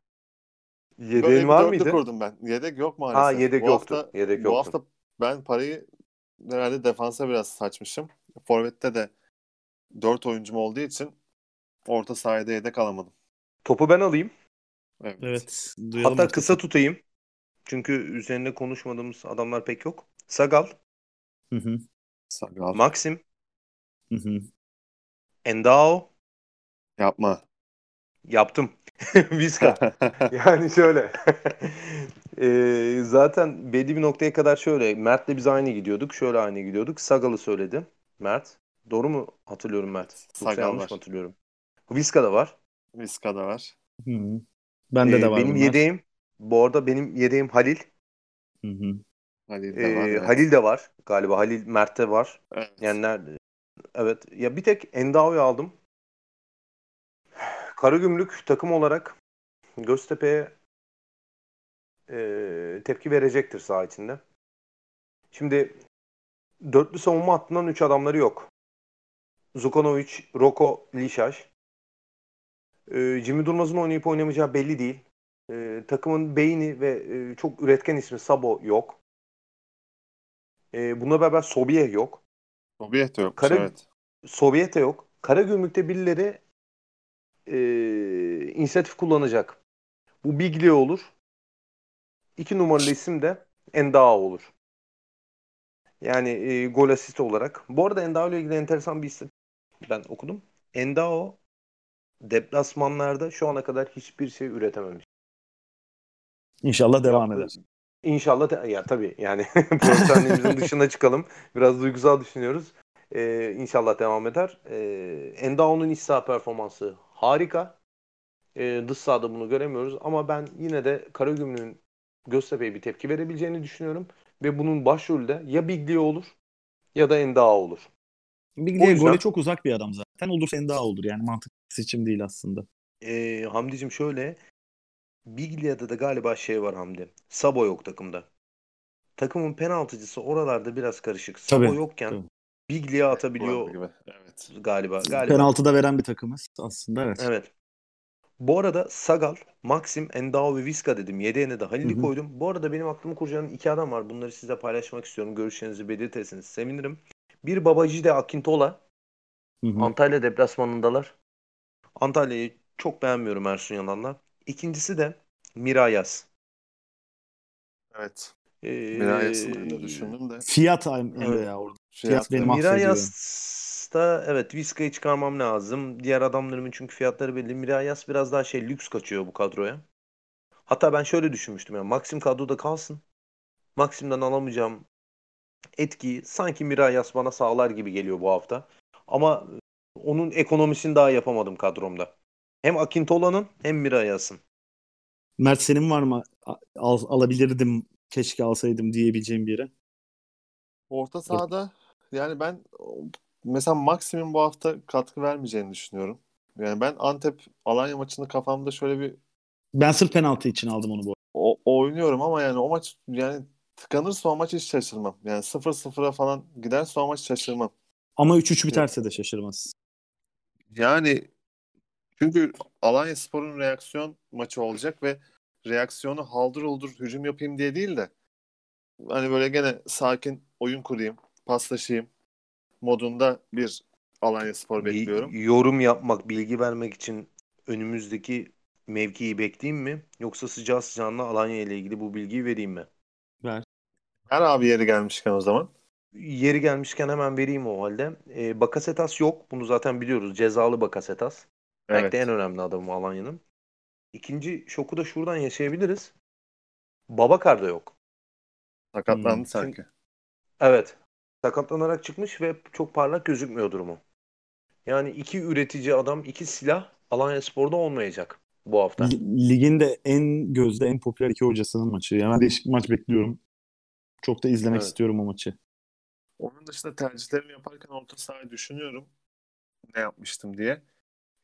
Yedeğin var mıydı? kurdum ben. Yedek yok maalesef. Ha yedek bu yoktu. Hafta, Yedek bu yoktu. hafta ben parayı herhalde defansa biraz saçmışım. Forvet'te de 4 oyuncum olduğu için orta sahada yedek alamadım. Topu ben alayım. Evet. Evet. Hatta artık. kısa tutayım. Çünkü üzerinde konuşmadığımız adamlar pek yok. Sagal, Hı hı. Sagal. Maxim, Hı hı. Endao Yapma. Yaptım. *laughs* Vizca. *laughs* Yani şöyle. Eee, *laughs* zaten belli bir noktaya kadar şöyle. Mert'le biz aynı gidiyorduk. Şöyle aynı gidiyorduk. Sagal'ı söyledi. Mert. Doğru mu hatırlıyorum Mert? Yoksa Sagal yanlış var. mı hatırlıyorum? Vizca da var. Vizca da var. Hı hı. Bende Ee, de var benim bunlar. yedeğim bu arada benim yedeğim Halil. Hı hı. Halil de Ee, var. Evet. Halil de var. Galiba Halil Mert'te var. Evet. Yani nerede? Evet. Ya bir tek Endao'yu aldım. Karagümrük takım olarak Göztepe'ye e, tepki verecektir saha içinde. Şimdi dörtlü savunma hattından 3 adamları yok. Zukanovic, Roko, Lişaş. E, Jimmy Durmaz'ın oynayıp oynamayacağı belli değil. E, takımın beyni ve e, çok üretken ismi Sabo yok. E, buna beraber Sobiye yok. Sovyet de yokmuş Kara- evet. Sovyete yok. Karagümrük'te birileri e, inisiyatif kullanacak. Bu Biglia olur. İki numaralı isim de Endao olur. Yani e, gol asist olarak. Bu arada Endao ile ilgili enteresan bir isim ben okudum. Endao deplasmanlarda şu ana kadar hiçbir şey üretememiş. İnşallah devam eder. İnşallah te- ya tabii yani *laughs* profesyonelimizin dışına çıkalım. Biraz duygusal düşünüyoruz. Ee, inşallah devam eder. Ee, Endao'nun iç saha performansı harika. Ee, dış sahada bunu göremiyoruz ama ben yine de Karagümrük'ün Göztepe'ye bir tepki verebileceğini düşünüyorum. Ve bunun başrolü de ya Biglia olur ya da Endao olur. Biglia yüzden- gole çok uzak bir adam zaten. Olursa en daha olur. Yani mantıklı seçim değil aslında. Ee, Hamdi'cim şöyle Biglia'da da galiba şey var Hamdi. Sabo yok takımda. Takımın penaltıcısı oralarda biraz karışık. Sabo Tabii, yokken tabii. Biglia atabiliyor Gibi. Evet. galiba. Galiba. Penaltıda veren bir takımız aslında evet. Evet. Bu arada Sagal, Maxim, Endao ve Vizca dedim. Yedeğine de Halil'i koydum. Bu arada benim aklımı kurcalayan iki adam var. Bunları size paylaşmak istiyorum. Görüşlerinizi belirtirseniz sevinirim. Bir Babacı de Akintola. Hı hı. Antalya deplasmanındalar. Antalya'yı çok beğenmiyorum Ersun Yanal'la. İkincisi de Mirayas. Evet. Ee, de düşündüm de. Fiyat Emre Evet. ya orada. Fiyat benim da- affediyor. Mirayas'ta evet Vizca'yı çıkarmam lazım. Diğer adamlarımın çünkü fiyatları belli. Mirayas biraz daha şey lüks kaçıyor bu kadroya. Hatta ben şöyle düşünmüştüm ya. Maxim kadroda kalsın. Maxim'den alamayacağım etkiyi sanki Mirayas bana sağlar gibi geliyor bu hafta. Ama onun ekonomisini daha yapamadım kadromda. Hem Akintola'nın hem Mirayas'ın. Mert senin var mı? Al, alabilirdim keşke alsaydım diyebileceğim bir yere. Orta sahada yani ben mesela Maxim'in bu hafta katkı vermeyeceğini düşünüyorum. Yani ben Antep Alanya maçını kafamda şöyle bir Ben sırf penaltı için aldım onu bu. o, oynuyorum ama yani o maç yani tıkanırsa o maç hiç şaşırmam. Yani 0-0'a falan giderse o maç şaşırmam. Ama 3-3 biterse de şaşırmaz. Yani çünkü Alanya Spor'un reaksiyon maçı olacak ve reaksiyonu haldır uldur hücum yapayım diye değil de hani böyle gene sakin oyun kurayım, paslaşayım modunda bir Alanya Spor Bir bekliyorum. yorum yapmak, bilgi vermek için önümüzdeki mevkiyi bekleyeyim mi? Yoksa sıcağı sıcağına Alanya ile ilgili bu bilgiyi vereyim mi? Ver. Her abi yeri gelmişken o zaman. Yeri gelmişken hemen vereyim o halde. Ee, Bakasetas yok. Bunu zaten biliyoruz. Cezalı Bakasetas. Belki Evet. de en önemli adamı Alanya'nın. İkinci şoku da şuradan yaşayabiliriz. Babakar da yok. Sakatlandı Hmm. sanki. Evet. Sakatlanarak çıkmış ve çok parlak gözükmüyor durumu. Yani iki üretici adam, iki silah Alanya Spor'da olmayacak bu hafta. Li- Ligin de en gözde, en popüler iki hocasının maçı. Yani ben değişik maç bekliyorum. Çok da izlemek Evet. istiyorum o maçı. Onun dışında tercihlerimi yaparken orta sahayı düşünüyorum. Ne yapmıştım diye.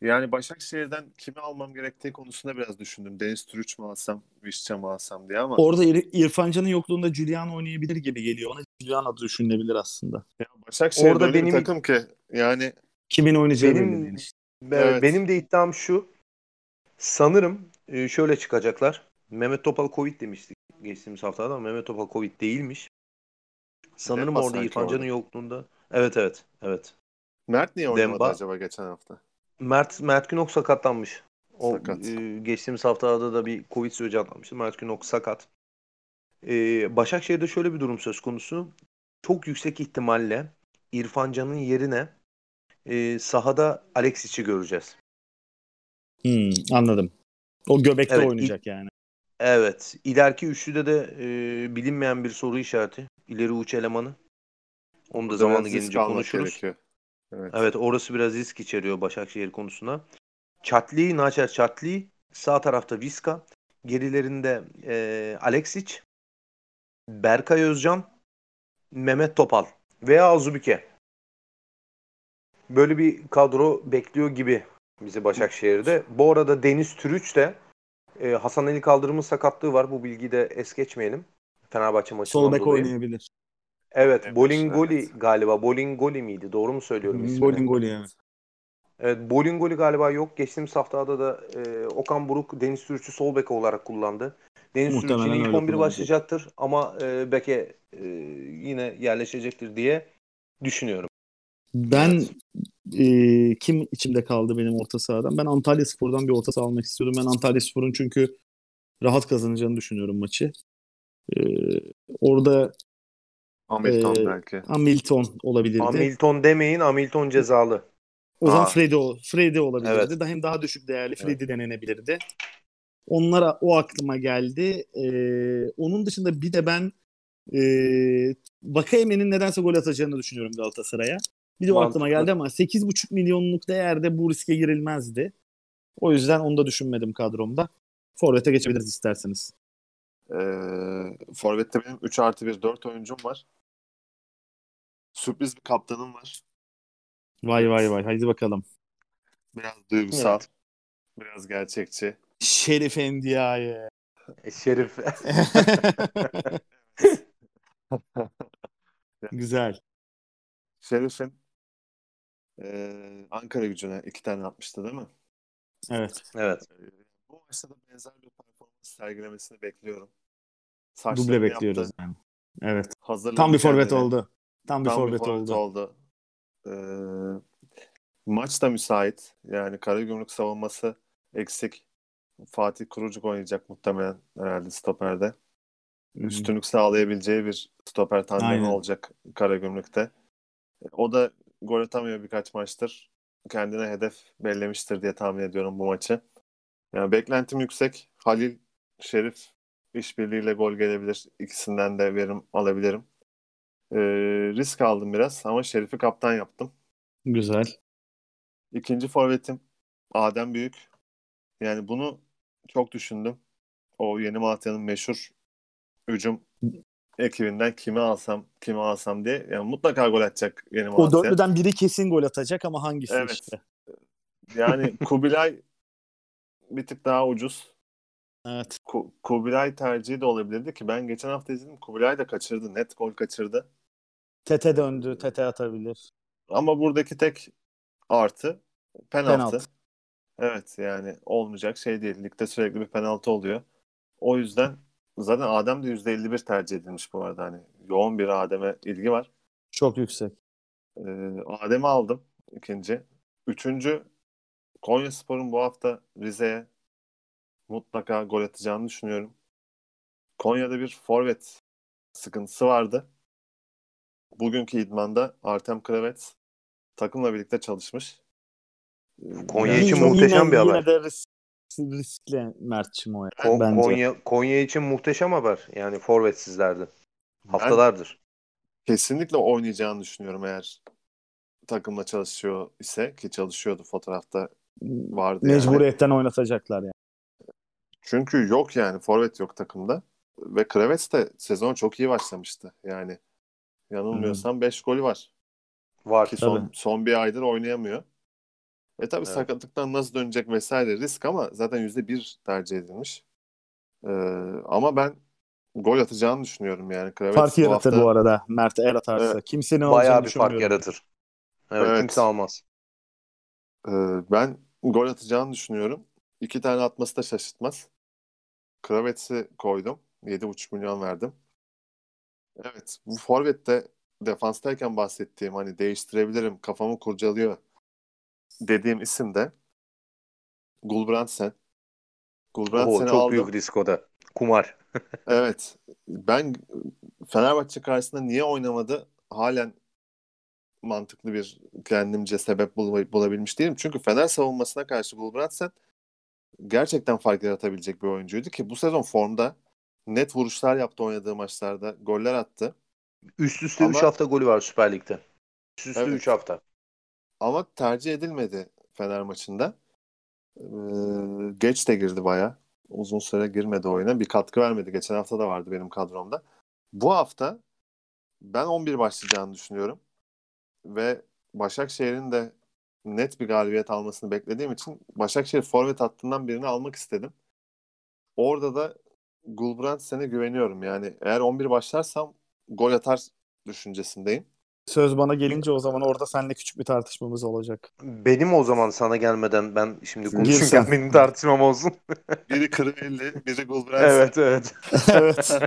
Yani Başakşehir'den kimi almam gerektiği konusunda biraz düşündüm. Deniz Türüç mü alsam, Vişça mı alsam diye ama Orada İr- İrfan Can'ın yokluğunda Julian oynayabilir gibi geliyor. Ona Julian adı düşünülebilir aslında. ya Başakşehir Orada benim- bir takım ki yani Kimin oynayacağı Benim- belli değil. Evet. Benim de iddiam şu. Sanırım e, şöyle çıkacaklar. Mehmet Topal Covid demiştik geçtiğimiz haftada ama Mehmet Topal Covid değilmiş. Sanırım Demba orada İrfan Can'ın yokluğunda. Evet evet evet. Mert niye oynamadı Demba. acaba geçen hafta? Mert Mert Günok sakatlanmış. O Sakat. e, geçtiğimiz haftada da bir Covid süreci atlamıştı. Mert Günok sakat. E, Başakşehir'de şöyle bir durum söz konusu. Çok yüksek ihtimalle İrfan Can'ın yerine e, sahada Alexic'i göreceğiz. Hmm, anladım. O göbekte Evet, oynayacak yani. Evet. İleriki üçlüde de e, bilinmeyen bir soru işareti. İleri uç elemanı. Onu da Burada zamanı gelince konuşuruz. gerekiyor. Evet. Evet orası biraz risk içeriyor Başakşehir konusuna. Çatli, Naçer Çatli. Sağ tarafta Viska. Gerilerinde e, Alexic. Berkay Özcan. Mehmet Topal. Veya Azubike. Böyle bir kadro bekliyor gibi bizi Başakşehir'de. Bu arada Deniz Türüç de e, Hasan Ali Kaldırım'ın sakatlığı var. Bu bilgiyi de es geçmeyelim. Fenerbahçe maçından Sol bek oynayabilir. Evet, Evet, Bolingoli evet. galiba. Bolingoli miydi? Doğru mu söylüyorum ismini? Bolingoli yani. Evet, Bolingoli galiba yok. Geçtiğimiz haftada da e, Okan Buruk Deniz Türüç'ü sol bek olarak kullandı. Deniz Muhtemelen yine ilk öyle 11 kullanacak. başlayacaktır ama e, beke e, yine yerleşecektir diye düşünüyorum. Ben Evet. e, kim içimde kaldı benim orta sahadan? Ben Antalya Spor'dan bir orta saha almak istiyordum. Ben Antalya Spor'un çünkü rahat kazanacağını düşünüyorum maçı. E, orada Hamilton Ee, belki. Hamilton olabilirdi. Hamilton demeyin, Hamilton cezalı. O zaman Aa. Freddy, olabilirdi. Evet. Daha hem daha düşük değerli Freddy denenebilirdi. Onlara o aklıma geldi. Ee, onun dışında bir de ben e, Vakayeme'nin nedense gol atacağını düşünüyorum Galatasaray'a. Bir de o Mantıklı. aklıma geldi ama 8,5 milyonluk değerde bu riske girilmezdi. O yüzden onu da düşünmedim kadromda. Forvet'e geçebiliriz isterseniz. Ee, Forvet'te benim 3 artı 1 4 oyuncum var. Sürpriz bir kaptanım var. Vay vay vay. Haydi bakalım. Biraz duygusal. Evet. Biraz gerçekçi. Şerif Endiaye. E, Şerif. *laughs* Güzel. Şerif'in ee, Ankara gücüne iki tane atmıştı değil mi? Evet. evet. Ee, bu maçta da benzer bir performans sergilemesini bekliyorum. Duble Saçlarını bekliyoruz yaptı. yani. Evet. Tam bir forvet oldu. Tam bir Tam forvet oldu. oldu. Ee, Maç da müsait. Yani Karagümrük savunması eksik. Fatih Kurucuk oynayacak muhtemelen herhalde stoperde. Üstünlük sağlayabileceği bir stoper tandemi olacak Karagümrük'te. O da gol atamıyor birkaç maçtır. Kendine hedef bellemiştir diye tahmin ediyorum bu maçı. Yani beklentim yüksek. Halil, Şerif işbirliğiyle gol gelebilir. İkisinden de verim alabilirim. Ee, risk aldım biraz ama Şerif'i kaptan yaptım. Güzel. İkinci forvetim Adem Büyük. Yani bunu çok düşündüm. O Yeni Malatya'nın meşhur hücum ekibinden kimi alsam, kimi alsam diye. Yani mutlaka gol atacak Yeni O Malatya. dörtlüden biri kesin gol atacak ama hangisi Evet. işte. Yani *laughs* Kubilay bir tık daha ucuz. Evet. Ku- Kubilay tercihi de olabilirdi ki ben geçen hafta izledim. Kubilay da kaçırdı. Net gol kaçırdı. Tete döndü. Tete atabilir. Ama buradaki tek artı penaltı. Penaltı. Evet yani olmayacak şey değil. Ligde sürekli bir penaltı oluyor. O yüzden zaten Adem de %51 tercih edilmiş bu arada. Hani yoğun bir Adem'e ilgi var. Çok yüksek. Ee, Adem'i aldım ikinci. Üçüncü Konyaspor'un bu hafta Rize'ye mutlaka gol atacağını düşünüyorum. Konya'da bir forvet sıkıntısı vardı. Bugünkü idmanda Artem Kravets takımla birlikte çalışmış. Konya yani için muhteşem yine, bir haber. Yine de risk, riskli Mert Çimoy. Ko- bence. Konya Konya için muhteşem haber. Yani forvetsizlerdi. ben Haftalardır. kesinlikle oynayacağını düşünüyorum eğer takımla çalışıyor ise ki çalışıyordu fotoğrafta vardı yani. Mecburiyetten oynatacaklar yani. Çünkü yok yani forvet yok takımda. Ve Kravets de sezon çok iyi başlamıştı. Yani yanılmıyorsam 5 golü var. Var. Ki son, Tabii. son bir aydır oynayamıyor. E tabii Evet. sakatlıktan nasıl dönecek vesaire risk ama zaten %1 tercih edilmiş. Ee, ama ben gol atacağını düşünüyorum yani. Kravets Fark bu yaratır hafta bu arada Mert eğer atarsa. Evet. Kimsenin Bayağı bir fark yaratır. Evet, Evet. kimse almaz. e, ben gol atacağını düşünüyorum. İki tane atması da şaşırtmaz. Kravets'i koydum. 7,5 milyon verdim. Evet, bu forvette defanstayken bahsettiğim hani değiştirebilirim, kafamı kurcalıyor dediğim isim de Gulbrandsen. Gulbrandsen'i çok aldım. büyük risk o da. Kumar. *laughs* Evet. Ben Fenerbahçe karşısında niye oynamadı halen mantıklı bir kendimce sebep bul- bulabilmiş değilim. Çünkü Fener savunmasına karşı Gulbrandsen gerçekten fark yaratabilecek bir oyuncuydu ki bu sezon formda net vuruşlar yaptı oynadığı maçlarda. Goller attı. Üst üste 3 Ama- hafta golü var Süper Lig'de. Üst üste Evet. 3 hafta. Ama tercih edilmedi Fener maçında. Ee, geç de girdi baya. Uzun süre girmedi oyuna. Bir katkı vermedi. Geçen hafta da vardı benim kadromda. Bu hafta ben 11 başlayacağını düşünüyorum. Ve Başakşehir'in de net bir galibiyet almasını beklediğim için Başakşehir forvet hattından birini almak istedim. Orada da Gulbrandsen'e güveniyorum. Yani eğer 11 başlarsam gol atar düşüncesindeyim. Söz bana gelince o zaman orada seninle küçük bir tartışmamız olacak. Benim o zaman sana gelmeden ben şimdi Girsen. konuşurken benim tartışmam olsun. *laughs* Biri Kırıvelli, biri Gulbrandsen. evet evet. *laughs* *laughs* evet.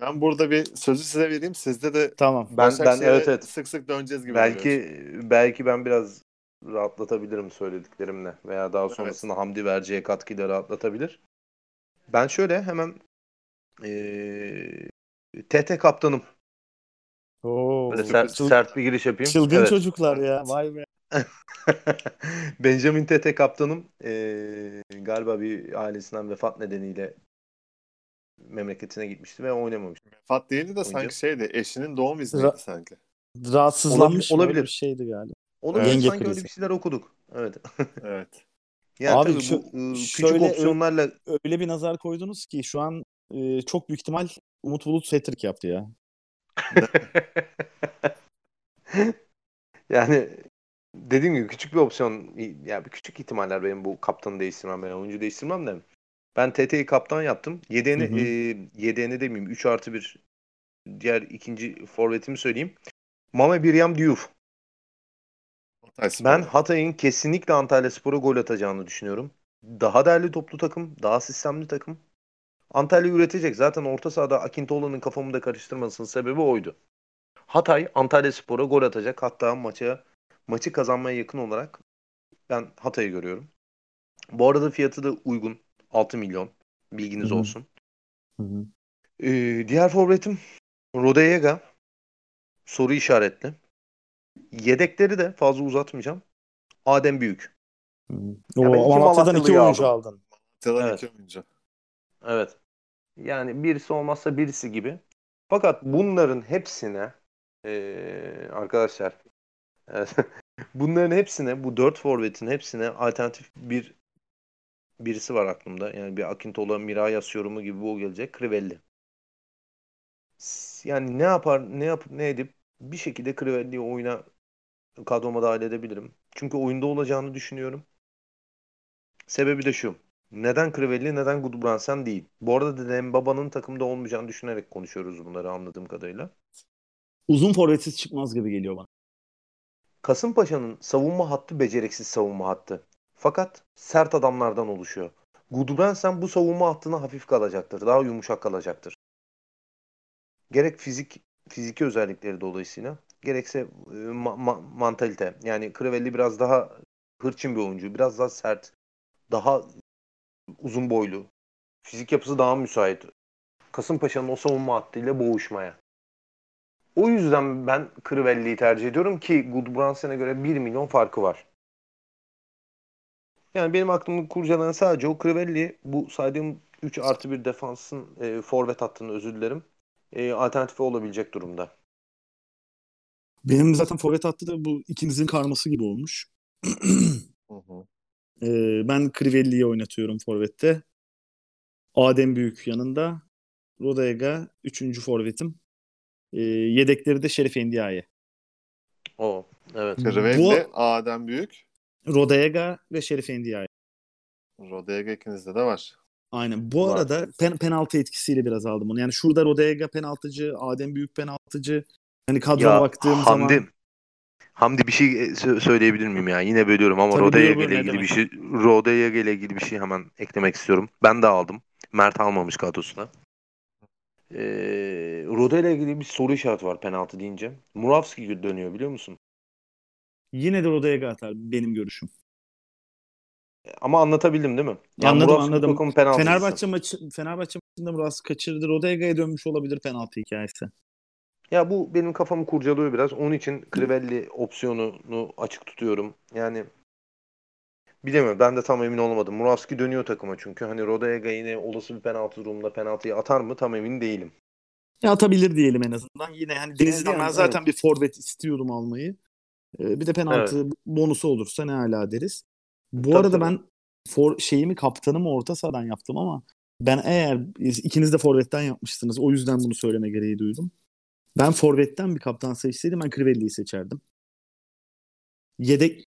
Ben burada bir sözü size vereyim. Sizde de tamam. Ben ben evet evet. sık sık döneceğiz gibi Belki duruyor. belki ben biraz rahatlatabilirim söylediklerimle veya daha sonrasında Hamdi vereceği katkıyla rahatlatabilir. Ben şöyle hemen eee TT kaptanım. Oo, Böyle Çıl- sert, bir giriş yapayım. çılgın Evet. çocuklar ya. Vay be. *laughs* Benjamin Tete kaptanım eee, galiba bir ailesinden vefat nedeniyle memleketine gitmişti ve oynamamış. Vefat değildi de Oyuncu. sanki şeydi. Eşinin doğum izniydi Ra- sanki. Rahatsızlanmış Olabilir-. Öyle bir şeydi galiba. Olabilir Yenge sanki öyle krizi. bir şeyler okuduk. Evet. *laughs* Evet. Yani Abi şu- bu ıı, küçük şöyle- opsiyonlarla Öyle bir nazar koydunuz ki şu an e, çok büyük ihtimal Umut Bulut hat-trick yaptı ya. *laughs* yani dediğim gibi küçük bir opsiyon ya bir küçük ihtimaller benim bu kaptanı değiştirmem ben oyuncu değiştirmem de ben TT'yi kaptan yaptım. Yedeğini, Hı hı. e, yedeğini demeyeyim 3 artı bir diğer ikinci forvetimi söyleyeyim. Mame Biryam Diouf. Ben Hatay'ın kesinlikle Antalya Spor'a gol atacağını düşünüyorum. Daha değerli toplu takım, daha sistemli takım. Antalya üretecek. Zaten orta sahada Akintoğlu'nun kafamı da karıştırmasının sebebi oydu. Hatay Antalya Spor'a gol atacak. Hatta maça maçı kazanmaya yakın olarak ben Hatay'ı görüyorum. Bu arada fiyatı da uygun. 6 milyon. Bilginiz Hı hı. olsun. Hı hı. Ee, diğer forvetim Rodallega. Soru işaretli. Yedekleri de fazla uzatmayacağım. Adem Büyük. Hı. Ya O Malatya'dan iki oyuncu aldım. aldın. Malatya'dan Evet. iki oyuncu. Evet. Yani birisi olmazsa birisi gibi. Fakat bunların hepsine eee, arkadaşlar evet, *laughs* bunların hepsine bu dört forvetin hepsine alternatif bir birisi var aklımda. Yani bir Akintola, Mirayas yorumu gibi bu gelecek. Crivelli. Yani ne yapar, ne yapıp ne edip bir şekilde Crivelli'yi oyuna kadroma dahil edebilirim. Çünkü oyunda olacağını düşünüyorum. Sebebi de şu. Neden Crivelli, neden Gudbrandsen değil? Bu arada Dembaba'nın takımda olmayacağını düşünerek konuşuyoruz bunları anladığım kadarıyla. Uzun forvetsiz çıkmaz gibi geliyor bana. Kasımpaşa'nın savunma hattı beceriksiz savunma hattı. Fakat sert adamlardan oluşuyor. Gudbrandsen bu savunma hattına hafif kalacaktır. Daha yumuşak kalacaktır. Gerek fizik fiziki özellikleri dolayısıyla gerekse e, ma- ma- mantalite. Yani Crivelli biraz daha hırçın bir oyuncu. Biraz daha sert. Daha uzun boylu. Fizik yapısı daha müsait. Kasımpaşa'nın o savunma hattıyla boğuşmaya. O yüzden ben Crivelli'yi tercih ediyorum ki Gudbrandsen'e göre 1 milyon farkı var. Yani benim aklımı kurcalayan sadece o Crivelli bu saydığım 3 artı 1 defansın e, forvet hattını özür dilerim. E, alternatifi olabilecek durumda. Benim zaten forvet hattı da bu ikinizin karması gibi olmuş. Hı hı. Ee, ben Crivelli'yi oynatıyorum forvette. Adem Büyük yanında. Rodega üçüncü forvetim. Ee, yedekleri de Şerif Endiaye. O evet. Crivelli, Adem Büyük, Rodega ve Şerif Endiaye. Rodega ikinizde de var. Aynen. Bu Var. arada pen, penaltı etkisiyle biraz aldım onu. Yani şurada Rodega penaltıcı, Adem Büyük penaltıcı. Hani kadroya baktığım Hamdi, zaman Hamdi bir şey sö- söyleyebilir miyim ya? Yine bölüyorum ama buyur, ile ilgili bir şey Rodega ile ilgili bir şey hemen eklemek istiyorum. Ben de aldım. Mert almamış kadrosuna. Ee, Rodega ile ilgili bir soru işareti var penaltı deyince. Muravski dönüyor biliyor musun? yine de Rodega atar benim görüşüm. Ama anlatabildim değil mi? Anladım, Muravski anladım. Fenerbahçe maçı Fenerbahçe maçında Murat kaçırdı. Rodega'ya dönmüş olabilir penaltı hikayesi. Ya bu benim kafamı kurcalıyor biraz. Onun için Crivelli opsiyonunu açık tutuyorum. Yani bilemiyorum. Ben de tam emin olamadım. Muravski dönüyor takıma çünkü. Hani Rodega yine olası bir penaltı durumunda penaltıyı atar mı tam emin değilim. Ya atabilir diyelim en azından. Yine hani Denizli'den Yani, ben zaten bir forvet istiyorum almayı. Ee, bir de penaltı bonusu olursa ne hala deriz. Bu Tabii, arada tabii. ben for, şeyimi kaptanımı orta sahadan yaptım ama ben eğer ikiniz de forvetten yapmışsınız o yüzden bunu söyleme gereği duydum. Ben forvetten bir kaptan seçseydim ben Crivelli'yi seçerdim. Yedek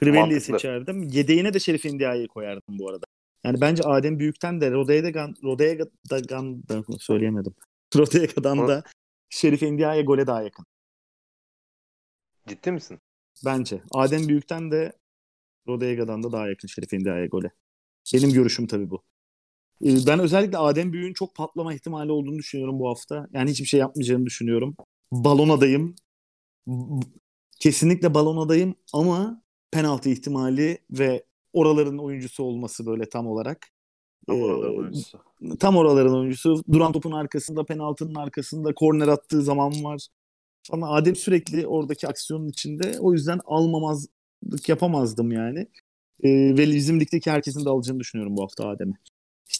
Crivelli'yi seçerdim. Yedeğine de Şerif Endia'yı koyardım bu arada. Yani bence Adem Büyük'ten de Rodega'dan Rodega'dan da söyleyemedim. *laughs* Rodega'dan Hı. da Şerif Endia'ya gole daha yakın. Ciddi misin? Bence. Adem Büyük'ten de Rodega'dan da daha yakın Şerif Endia'ya gole. Benim görüşüm tabii bu. Ee, Ben özellikle Adem Büyük'ün çok patlama ihtimali olduğunu düşünüyorum bu hafta. Yani hiçbir şey yapmayacağını düşünüyorum. Balon adayım. Kesinlikle balon adayım ama penaltı ihtimali ve oraların oyuncusu olması böyle tam olarak. Tam Ee, oraların oyuncusu. tam oraların oyuncusu. Duran topun arkasında, penaltının arkasında, korner attığı zaman var. Ama Adem sürekli oradaki aksiyonun içinde. O yüzden almamazlık yapamazdım yani. Ee, ve bizim ligdeki herkesin de alacağını düşünüyorum bu hafta Adem'i.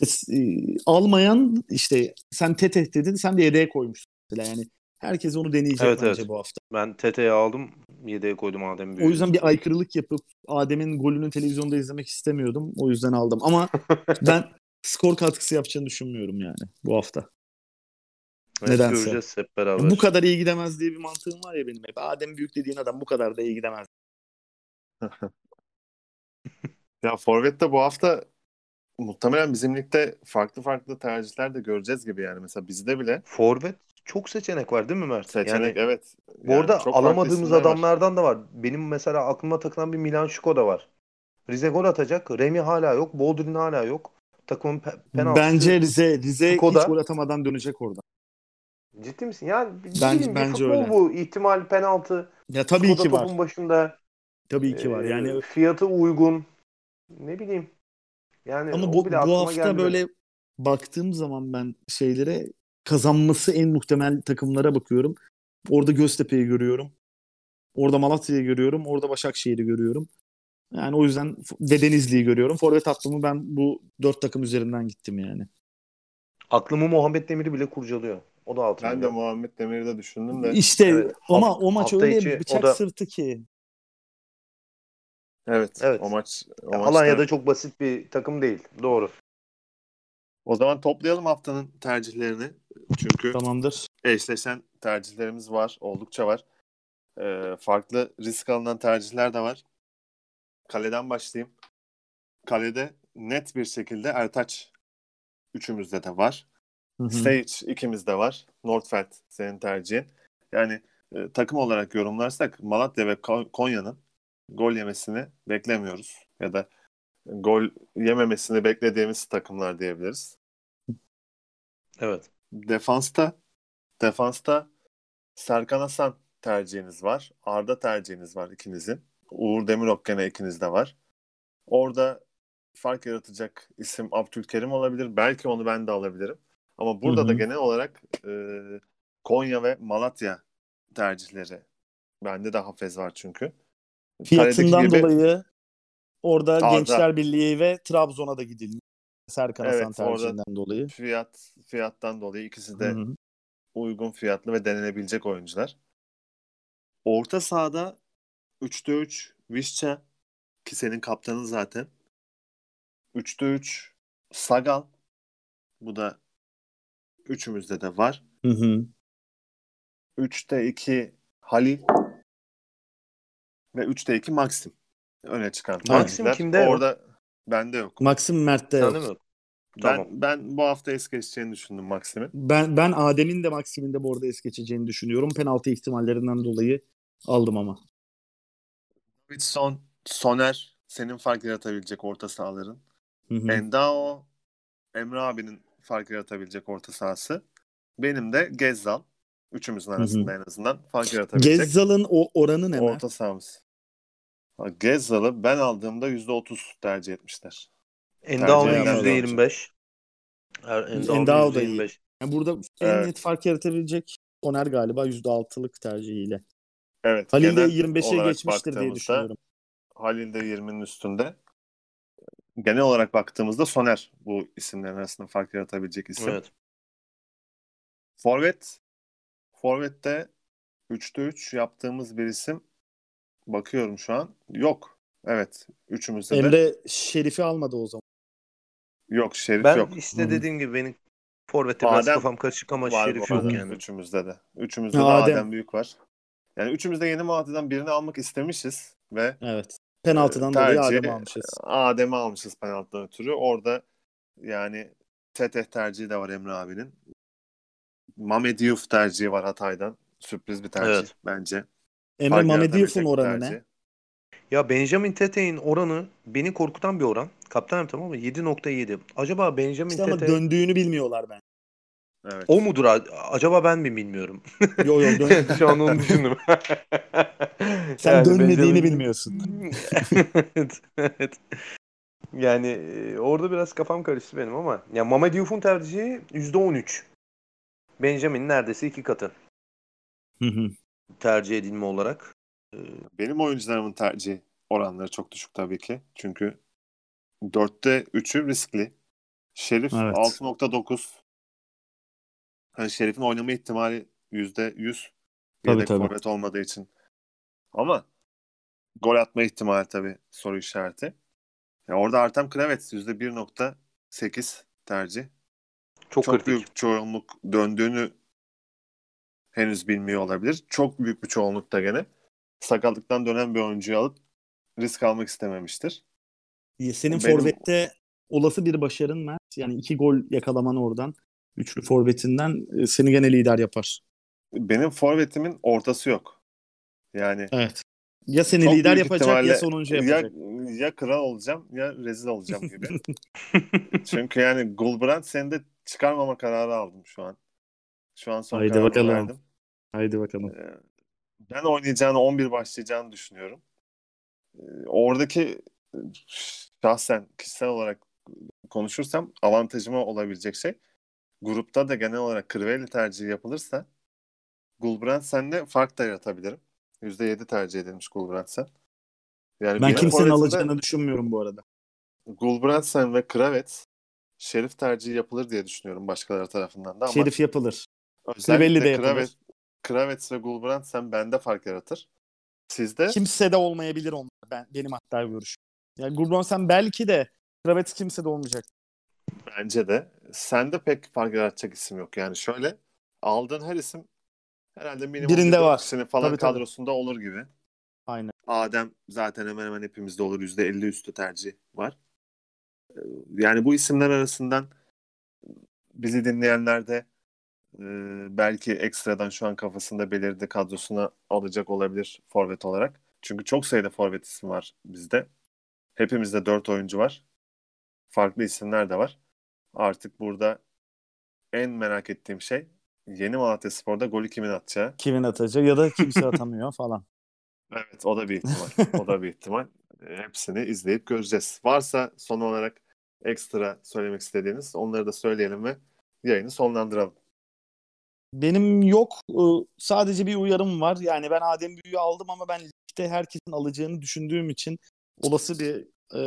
İşte e, almayan işte sen Tete dedin sen de yedeğe koymuşsun mesela yani. Herkes onu deneyecek Evet, bence evet. bu hafta. Ben TT'ye aldım. Yedeğe koydum Adem. O yüzden bir aykırılık yapıp Adem'in golünü televizyonda izlemek istemiyordum. O yüzden aldım. Ama *laughs* ben skor katkısı yapacağını düşünmüyorum yani bu hafta. Evet, nedense. Göreceğiz hep beraber. Bu kadar iyi gidemez diye bir mantığım var ya benim hep. Adem Büyük dediğin adam bu kadar da iyi gidemez. *laughs* Ya Forvet'te bu hafta muhtemelen bizim ligde farklı farklı tercihler de göreceğiz gibi yani. Mesela bizde bile Forvet çok seçenek var değil mi Mert? seçenek Yani evet. bu Yani arada çok farklı alamadığımız isimler var. adamlardan da var. Benim mesela aklıma takılan bir Milan Şuko da var. Rize gol atacak. Remy hala yok. Boldrin hala yok. Takımın pe- penaltısı. Bence Rize Rize Skoda. hiç gol atamadan dönecek oradan. Ciddi misin? Yani Bence- bir bence futbol öyle. bu. ihtimal penaltı. Ya tabii Skoda ki var. topun başında. Tabii ki var. Yani fiyatı uygun. Ne bileyim. Yani ama bu, bu hafta geldi böyle baktığım zaman ben şeylere kazanması en muhtemel takımlara bakıyorum. Orada Göztepe'yi görüyorum. Orada Malatya'yı görüyorum. Orada Başakşehir'i görüyorum. Yani o yüzden ve Denizli'yi görüyorum. Forvet hattımı ben bu dört takım üzerinden gittim yani. Aklımı Muhammed Demir'i bile kurcalıyor. O da 6 Ben de. Muhammed Demir'i de düşündüm de. İşte Evet, ama o maç öyle içi bıçak da- sırtı ki. Evet. Evet. O maç o Ya maçta- Alanya'da çok basit bir takım değil. Doğru. O zaman toplayalım haftanın tercihlerini. Çünkü Tamamdır. eşleşen tercihlerimiz var. Oldukça var. Ee, farklı risk alınan tercihler de var. Kaleden başlayayım. Kalede net bir şekilde Ertaç üçümüzde de var. Hı hı. Stage ikimizde var. Nordfeld senin tercihin. Yani e, takım olarak yorumlarsak Malatya ve Ko- Konya'nın gol yemesini beklemiyoruz. Ya da gol yememesini beklediğimiz takımlar diyebiliriz. Evet. Defansta defansta Serkan Hasan tercihiniz var. Arda tercihiniz var ikinizin. Uğur Demirok gene ikinizde var. Orada fark yaratacak isim Abdülkerim olabilir. Belki onu ben de alabilirim. Ama burada Hı da genel olarak e, Konya ve Malatya tercihleri. Bende de Hafez var çünkü. Fiyatından gibi- dolayı orada Arda. Gençler Birliği ve Trabzon'a da gidilmiş. Serkan Evet, Hasan tercihinden dolayı. fiyat fiyattan dolayı ikisi de Hı hı. uygun fiyatlı ve denenebilecek oyuncular. Orta sahada 3'te 3 Vişça ki senin kaptanın zaten. 3'te 3 Sagal. Bu da üçümüzde de var. Hı hı. 3'te 2 Halil ve 3'te 2 Maxim. Öne çıkan Maxim kimde yok? Orada bende yok. Maxim Mert'te yok. mi yok? Ben, Tamam. ben bu hafta es geçeceğini düşündüm Maxim'in. Ben, ben Adem'in de Maxim'in de bu arada es geçeceğini düşünüyorum. Penaltı ihtimallerinden dolayı aldım ama. Davidson, Soner senin fark yaratabilecek orta sahaların. Hı hı. Endao, Emre abinin fark yaratabilecek orta sahası. Benim de Gezzal. Üçümüzün arasında en azından fark yaratabilecek Gezzal'ın o oranı ne orta sahamız. Gezzal'ı ben aldığımda %30 tercih etmişler. Eden %25. Er, Endao'nun Endao da iyi. %25. Yani burada en Evet. net fark yaratabilecek Oner galiba %6'lık tercihiyle. Evet. Halil de genel 25'e olarak geçmiştir diye düşünüyorum. Halil de 20'nin üstünde. Genel olarak baktığımızda Soner bu isimlerin arasında fark yaratabilecek isim. Evet. Forvet. Forvet'te 3'te 3 yaptığımız bir isim. Bakıyorum şu an. Yok. Evet. Üçümüzde de. Emre Şerif'i almadı o zaman. Yok. Şerif Ben yok. işte Hı hı. dediğim gibi benim Forvet'te biraz Adem kafam karışık ama Var Şerif yok yani. Üçümüzde de. Üçümüzde Ha, de Adem. Adem. Büyük var. Yani üçümüzde yeni Malatya'dan birini almak istemişiz ve Evet. Penaltıdan e, dolayı Adem'i almışız. Adem'i almışız penaltıdan ötürü. Orada yani Teteh tercihi de var Emre abinin. Mame Diouf tercihi var Hatay'dan. Sürpriz bir tercih Evet. bence. Emre Mamediyev'in oranı tercih. ne? Ya Benjamin Tete'nin oranı beni korkutan bir oran. Kaptanım tamam mı? 7.7. Acaba Benjamin İşte ama Tete döndüğünü bilmiyorlar ben. Evet. o mudur? a- Acaba ben mi bilmiyorum. Yo yo dön- *laughs* Şu an onu düşündüm. *laughs* Sen Yani dönmediğini Benjamin- bilmiyorsun. *laughs* evet, evet. Yani e, orada biraz kafam karıştı benim ama. Ya Mama Diouf'un tercihi %13. Benjamin'in neredeyse iki katı Hı hı. Tercih edilme olarak. Ee, Benim oyuncularımın tercih oranları çok düşük tabii ki. Çünkü 4'te 3'ü riskli. Şerif Evet. 6.9. Hani Şerif'in oynama ihtimali %100. Tabii, Yedek tabii. forvet olmadığı için. Ama gol atma ihtimali tabii soru işareti. Ya orada Artem Kravets %1.8 tercih. çok, Çok kritik. büyük çoğunluk döndüğünü henüz bilmiyor olabilir. Çok büyük bir çoğunluk da gene sakatlıktan dönen bir oyuncuyu alıp risk almak istememiştir. Senin Benim- forvette olası bir başarın Mert. Yani iki gol yakalaman oradan. Üçlü forvetinden e, seni gene lider yapar. Benim forvetimin ortası yok. Yani Evet. Ya seni çok lider yapacak ya sonuncu ya, yapacak. ya kral olacağım ya rezil olacağım gibi. *laughs* Çünkü yani Gulbrand seni de çıkarmama kararı aldım şu an. Şu an son Haydi bakalım. verdim. Haydi bakalım. Ee, ben oynayacağını 11 başlayacağını düşünüyorum. Ee, oradaki e, şahsen kişisel olarak konuşursam avantajıma olabilecek şey grupta da genel olarak Crivelli tercihi yapılırsa Gulbrandsen'le fark da yaratabilirim. %7 tercih edilmiş Gulbrandsen. Yani Ben kimsenin alacağını düşünmüyorum bu arada. Gulbrandsen ve Kravets Şerif tercihi yapılır diye düşünüyorum başkaları tarafından da ama Şerif yapılır. Özellikle Crivelli de yapılır. Kravets, ve Gulbrandsen bende fark yaratır. Sizde Kimse de olmayabilir onlar. Ben, benim hatta görüşüm. Yani Gudbrandsen belki de Kravets kimse de olmayacak. bence de sende pek fark yaratacak isim yok. Yani şöyle aldığın her isim herhalde minimum Birinde var. kişinin falan Tabii, tabii. kadrosunda olur gibi. Aynen. Adem zaten hemen hemen hepimizde olur. %50 üstü tercih var. Ee, Yani bu isimler arasından bizi dinleyenler de e, belki ekstradan şu an kafasında belirdi kadrosuna alacak olabilir forvet olarak. Çünkü çok sayıda forvet ismi var bizde. Hepimizde 4 oyuncu var. Farklı isimler de var. Artık burada en merak ettiğim şey yeni Malatya Spor'da golü kimin atacağı. Kimin atacak ya da kimse *laughs* atamıyor falan. Evet o da bir ihtimal. *laughs* o da bir ihtimal. E, Hepsini izleyip göreceğiz. Varsa son olarak ekstra söylemek istediğiniz onları da söyleyelim ve yayını sonlandıralım. Benim yok. Ee, Sadece bir uyarım var. Yani ben Adem Büyü'yü aldım ama ben ligde herkesin alacağını düşündüğüm için olası bir e,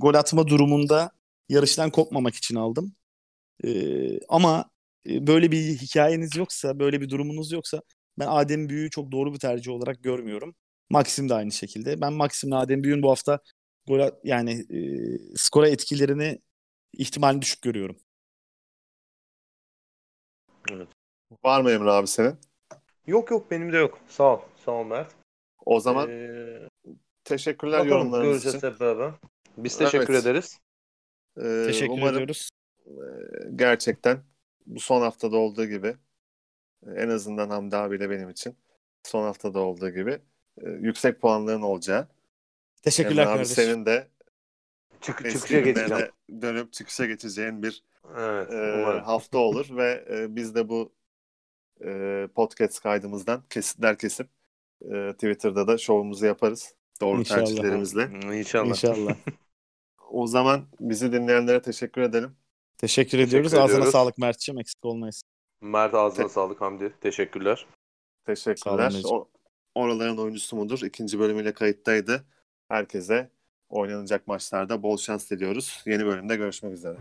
gol atma durumunda yarıştan kopmamak için aldım. E, ama böyle bir hikayeniz yoksa, böyle bir durumunuz yoksa ben Adem Büyü'yü çok doğru bir tercih olarak görmüyorum. Maxim de aynı şekilde. Ben Maxim'le Adem Büyü'nün bu hafta gol yani e, skora etkilerini ihtimalini düşük görüyorum. Var mı Emre abi senin? Yok yok benim de yok. Sağ ol. Sağ ol Mert. O zaman Ee, teşekkürler bakalım, yorumlarınız göreceğiz için. hep beraber. Biz teşekkür Evet. ederiz. Ee, Teşekkür umarım ediyoruz. e, gerçekten bu son haftada olduğu gibi e, en azından Hamdi abiyle benim için son haftada olduğu gibi e, yüksek puanların olacağı. Teşekkürler Emre abi kardeşim. senin de Çık, çıkışa geçeceğim. dönüp çıkışa geçeceğin bir Evet. e, umarım. hafta olur ve e, biz de bu e, podcast kaydımızdan kesitler kesip e, Twitter'da da şovumuzu yaparız. Doğru İnşallah. tercihlerimizle. İnşallah. İnşallah. *laughs* O zaman bizi dinleyenlere teşekkür edelim. Teşekkür ediyoruz. Teşekkür Ağzına ediyoruz. sağlık Mert'ciğim. Eksik olmayız. Mert ağzına Te- sağlık Hamdi. Teşekkürler. Teşekkürler. O, oraların oyuncusu mudur? İkinci bölümüyle kayıttaydı. Herkese oynanacak maçlarda bol şans diliyoruz. Yeni bölümde görüşmek üzere.